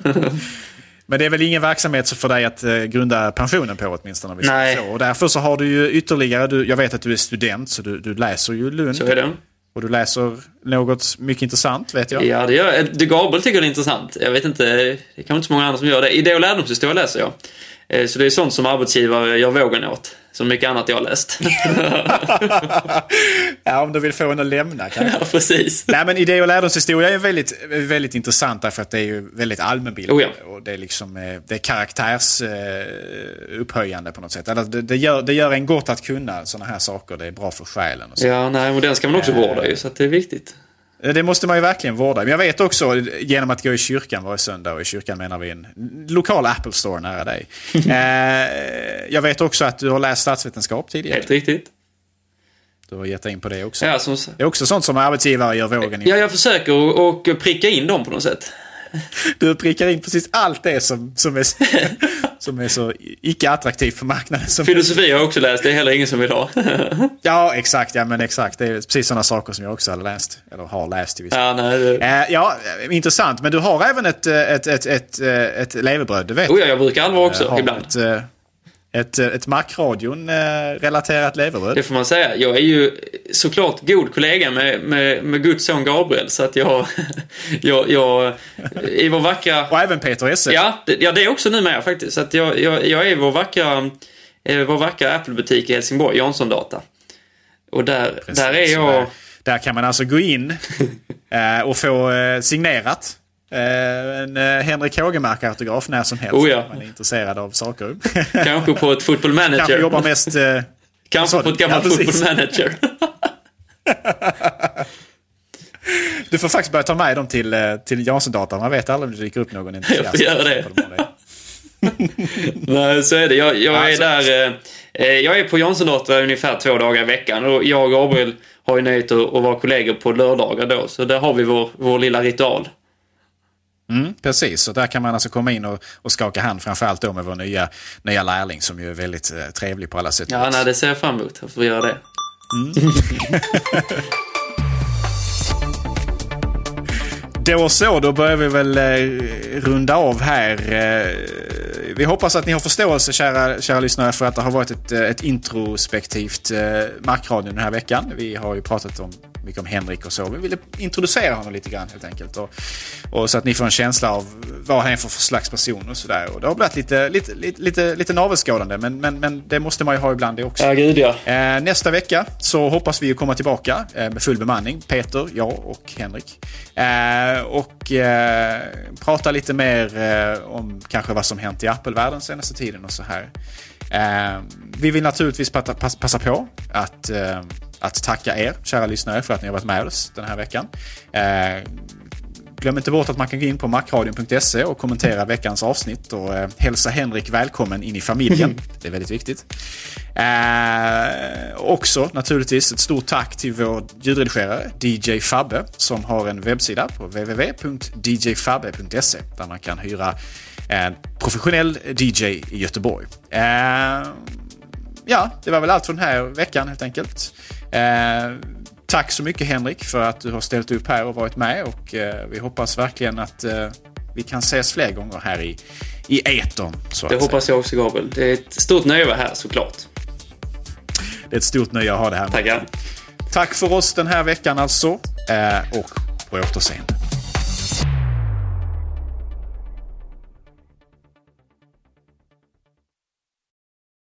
Men det är väl ingen verksamhet för dig att uh, grunda pensionen på åtminstone? Nej. Så. Och därför så har du ju ytterligare, du, jag vet att du är student så du, du läser ju Lund. Så är det. Och du läser något mycket intressant vet jag. Ja, det gör jag. Det Gabriel tycker det är intressant. Jag vet inte, det är kanske inte så många andra som gör det. Idé och lärdomshistoria läser jag. Eh, Så det är sånt som arbetsgivare gör vågen åt. Som mycket annat jag har läst. ja, om du vill få en att lämna kanske. ja, precis. Nej, men idé och lärdomshistoria är väldigt, väldigt intressant därför att det är ju väldigt allmänbildande. Oh ja. Och det är, liksom, eh, det är karaktärsupphöjande på något sätt. Eller det, det, gör, det gör en gott att kunna sådana här saker. Det är bra för själen. Och så. Ja, nej, men den ska man också vårda ju, så det är viktigt. Eh, Det måste man ju verkligen vårda. Men jag vet också, genom att gå i kyrkan varje söndag, och i kyrkan menar vi en lokal Apple Store nära dig. eh, jag vet också att du har läst statsvetenskap tidigare. Helt riktigt. Du har gett in på det också. Ja, som, Det är också sånt som arbetsgivare gör vågen i. ja jag försöker och, och pricka in dem på något sätt. Du prickar in precis allt det som, som, är, som är så icke attraktivt på marknaden. Som, Filosofi har jag också läst, det är heller ingen som vill ha. ja, exakt. Ja, men exakt. Det är precis sådana saker som jag också har läst. Eller har läst i vissa ja, nej, det... Eh, ja, intressant. Men du har även ett, eh, ett, ett, ett, eh, ett levebröd, du vet. Oh ja, jag brukar allvar också, Eh, ibland. Ett, eh, ett, eh, ett Macradion-relaterat levebröd. Det får man säga. Jag är ju såklart god kollega med, med, med Guds son Gabriel, så att jag... jag, jag I vår vackra... Och även Peter Esse. Ja, det, ja, det är också numera faktiskt. Så att jag, jag, jag är vår vackra, eh, vår vackra Apple-butik i Helsingborg, Jansson Data. Och där, Precis. där är jag... Där, kan man alltså gå in eh, och få eh, signerat eh, en eh, Henrik Hågemark-autograf när som helst. Oh ja. Man är intresserad av saker. Kanske på ett football manager. Kanske jobbar mest... Eh, Kanske på ett gammalt ja, football manager. Du får faktiskt börja ta med dem till, eh, till Jansson-datan. Man vet aldrig om det dyker upp någon Jag får göra det. Nej, så är det. Jag, jag är Alltså- där... eh, Eh, jag är på Jansson Data ungefär två dagar i veckan och jag och Gabriel har ju nöjet att att vara kollegor på lördagar då. Så där har vi vår, vår lilla ritual. Mm, precis, så där kan man alltså komma in och, och skaka hand framförallt då med vår nya, nya lärling som ju är väldigt eh, trevlig på alla sätt Ja, nej, det ser jag fram emot. Jag får göra det. Då så, då börjar vi väl eh, runda av här. Eh, vi hoppas att ni har förståelse, kära, kära lyssnare, för att det har varit ett, eh, ett introspektivt Macradion den här veckan. Vi har ju pratat om, mycket om Henrik och så. Vi ville introducera honom lite grann helt enkelt. Och, och så att ni får en känsla av vad han är för slags person och sådär. Och det har blivit lite, lite, lite, lite, lite navelskådande, men, men, men det måste man ju ha ibland det också. Ja, gud ja. Eh, nästa vecka så hoppas vi ju komma tillbaka eh, med full bemanning. Peter, jag och Henrik. Eh, och prata lite mer om kanske vad som hänt i Apple-världen senaste tiden och så här. Vi vill naturligtvis passa, på att, att tacka er, kära lyssnare, för att ni har varit med oss den här veckan. Eh, Glöm inte bort att man kan gå in på macradion.se och kommentera veckans avsnitt och eh, hälsa Henrik välkommen in i familjen. Det är väldigt viktigt. Eh, också naturligtvis ett stort tack till vår ljudredigerare DJ Fabbe som har en webbsida på www.djfabbe.se där man kan hyra en professionell DJ i Göteborg. Eh, ja, det var väl allt för den här veckan helt enkelt. Eh, tack så mycket Henrik för att du har ställt upp här och varit med och eh, vi hoppas verkligen att eh, vi kan ses fler gånger här i, i etern. Det hoppas jag också, Gabriel. Det är ett stort nöje att vara här, såklart. säga. Det är ett stort nöje att ha det här. Tackar. Tack för oss den här veckan alltså eh, och på återseende.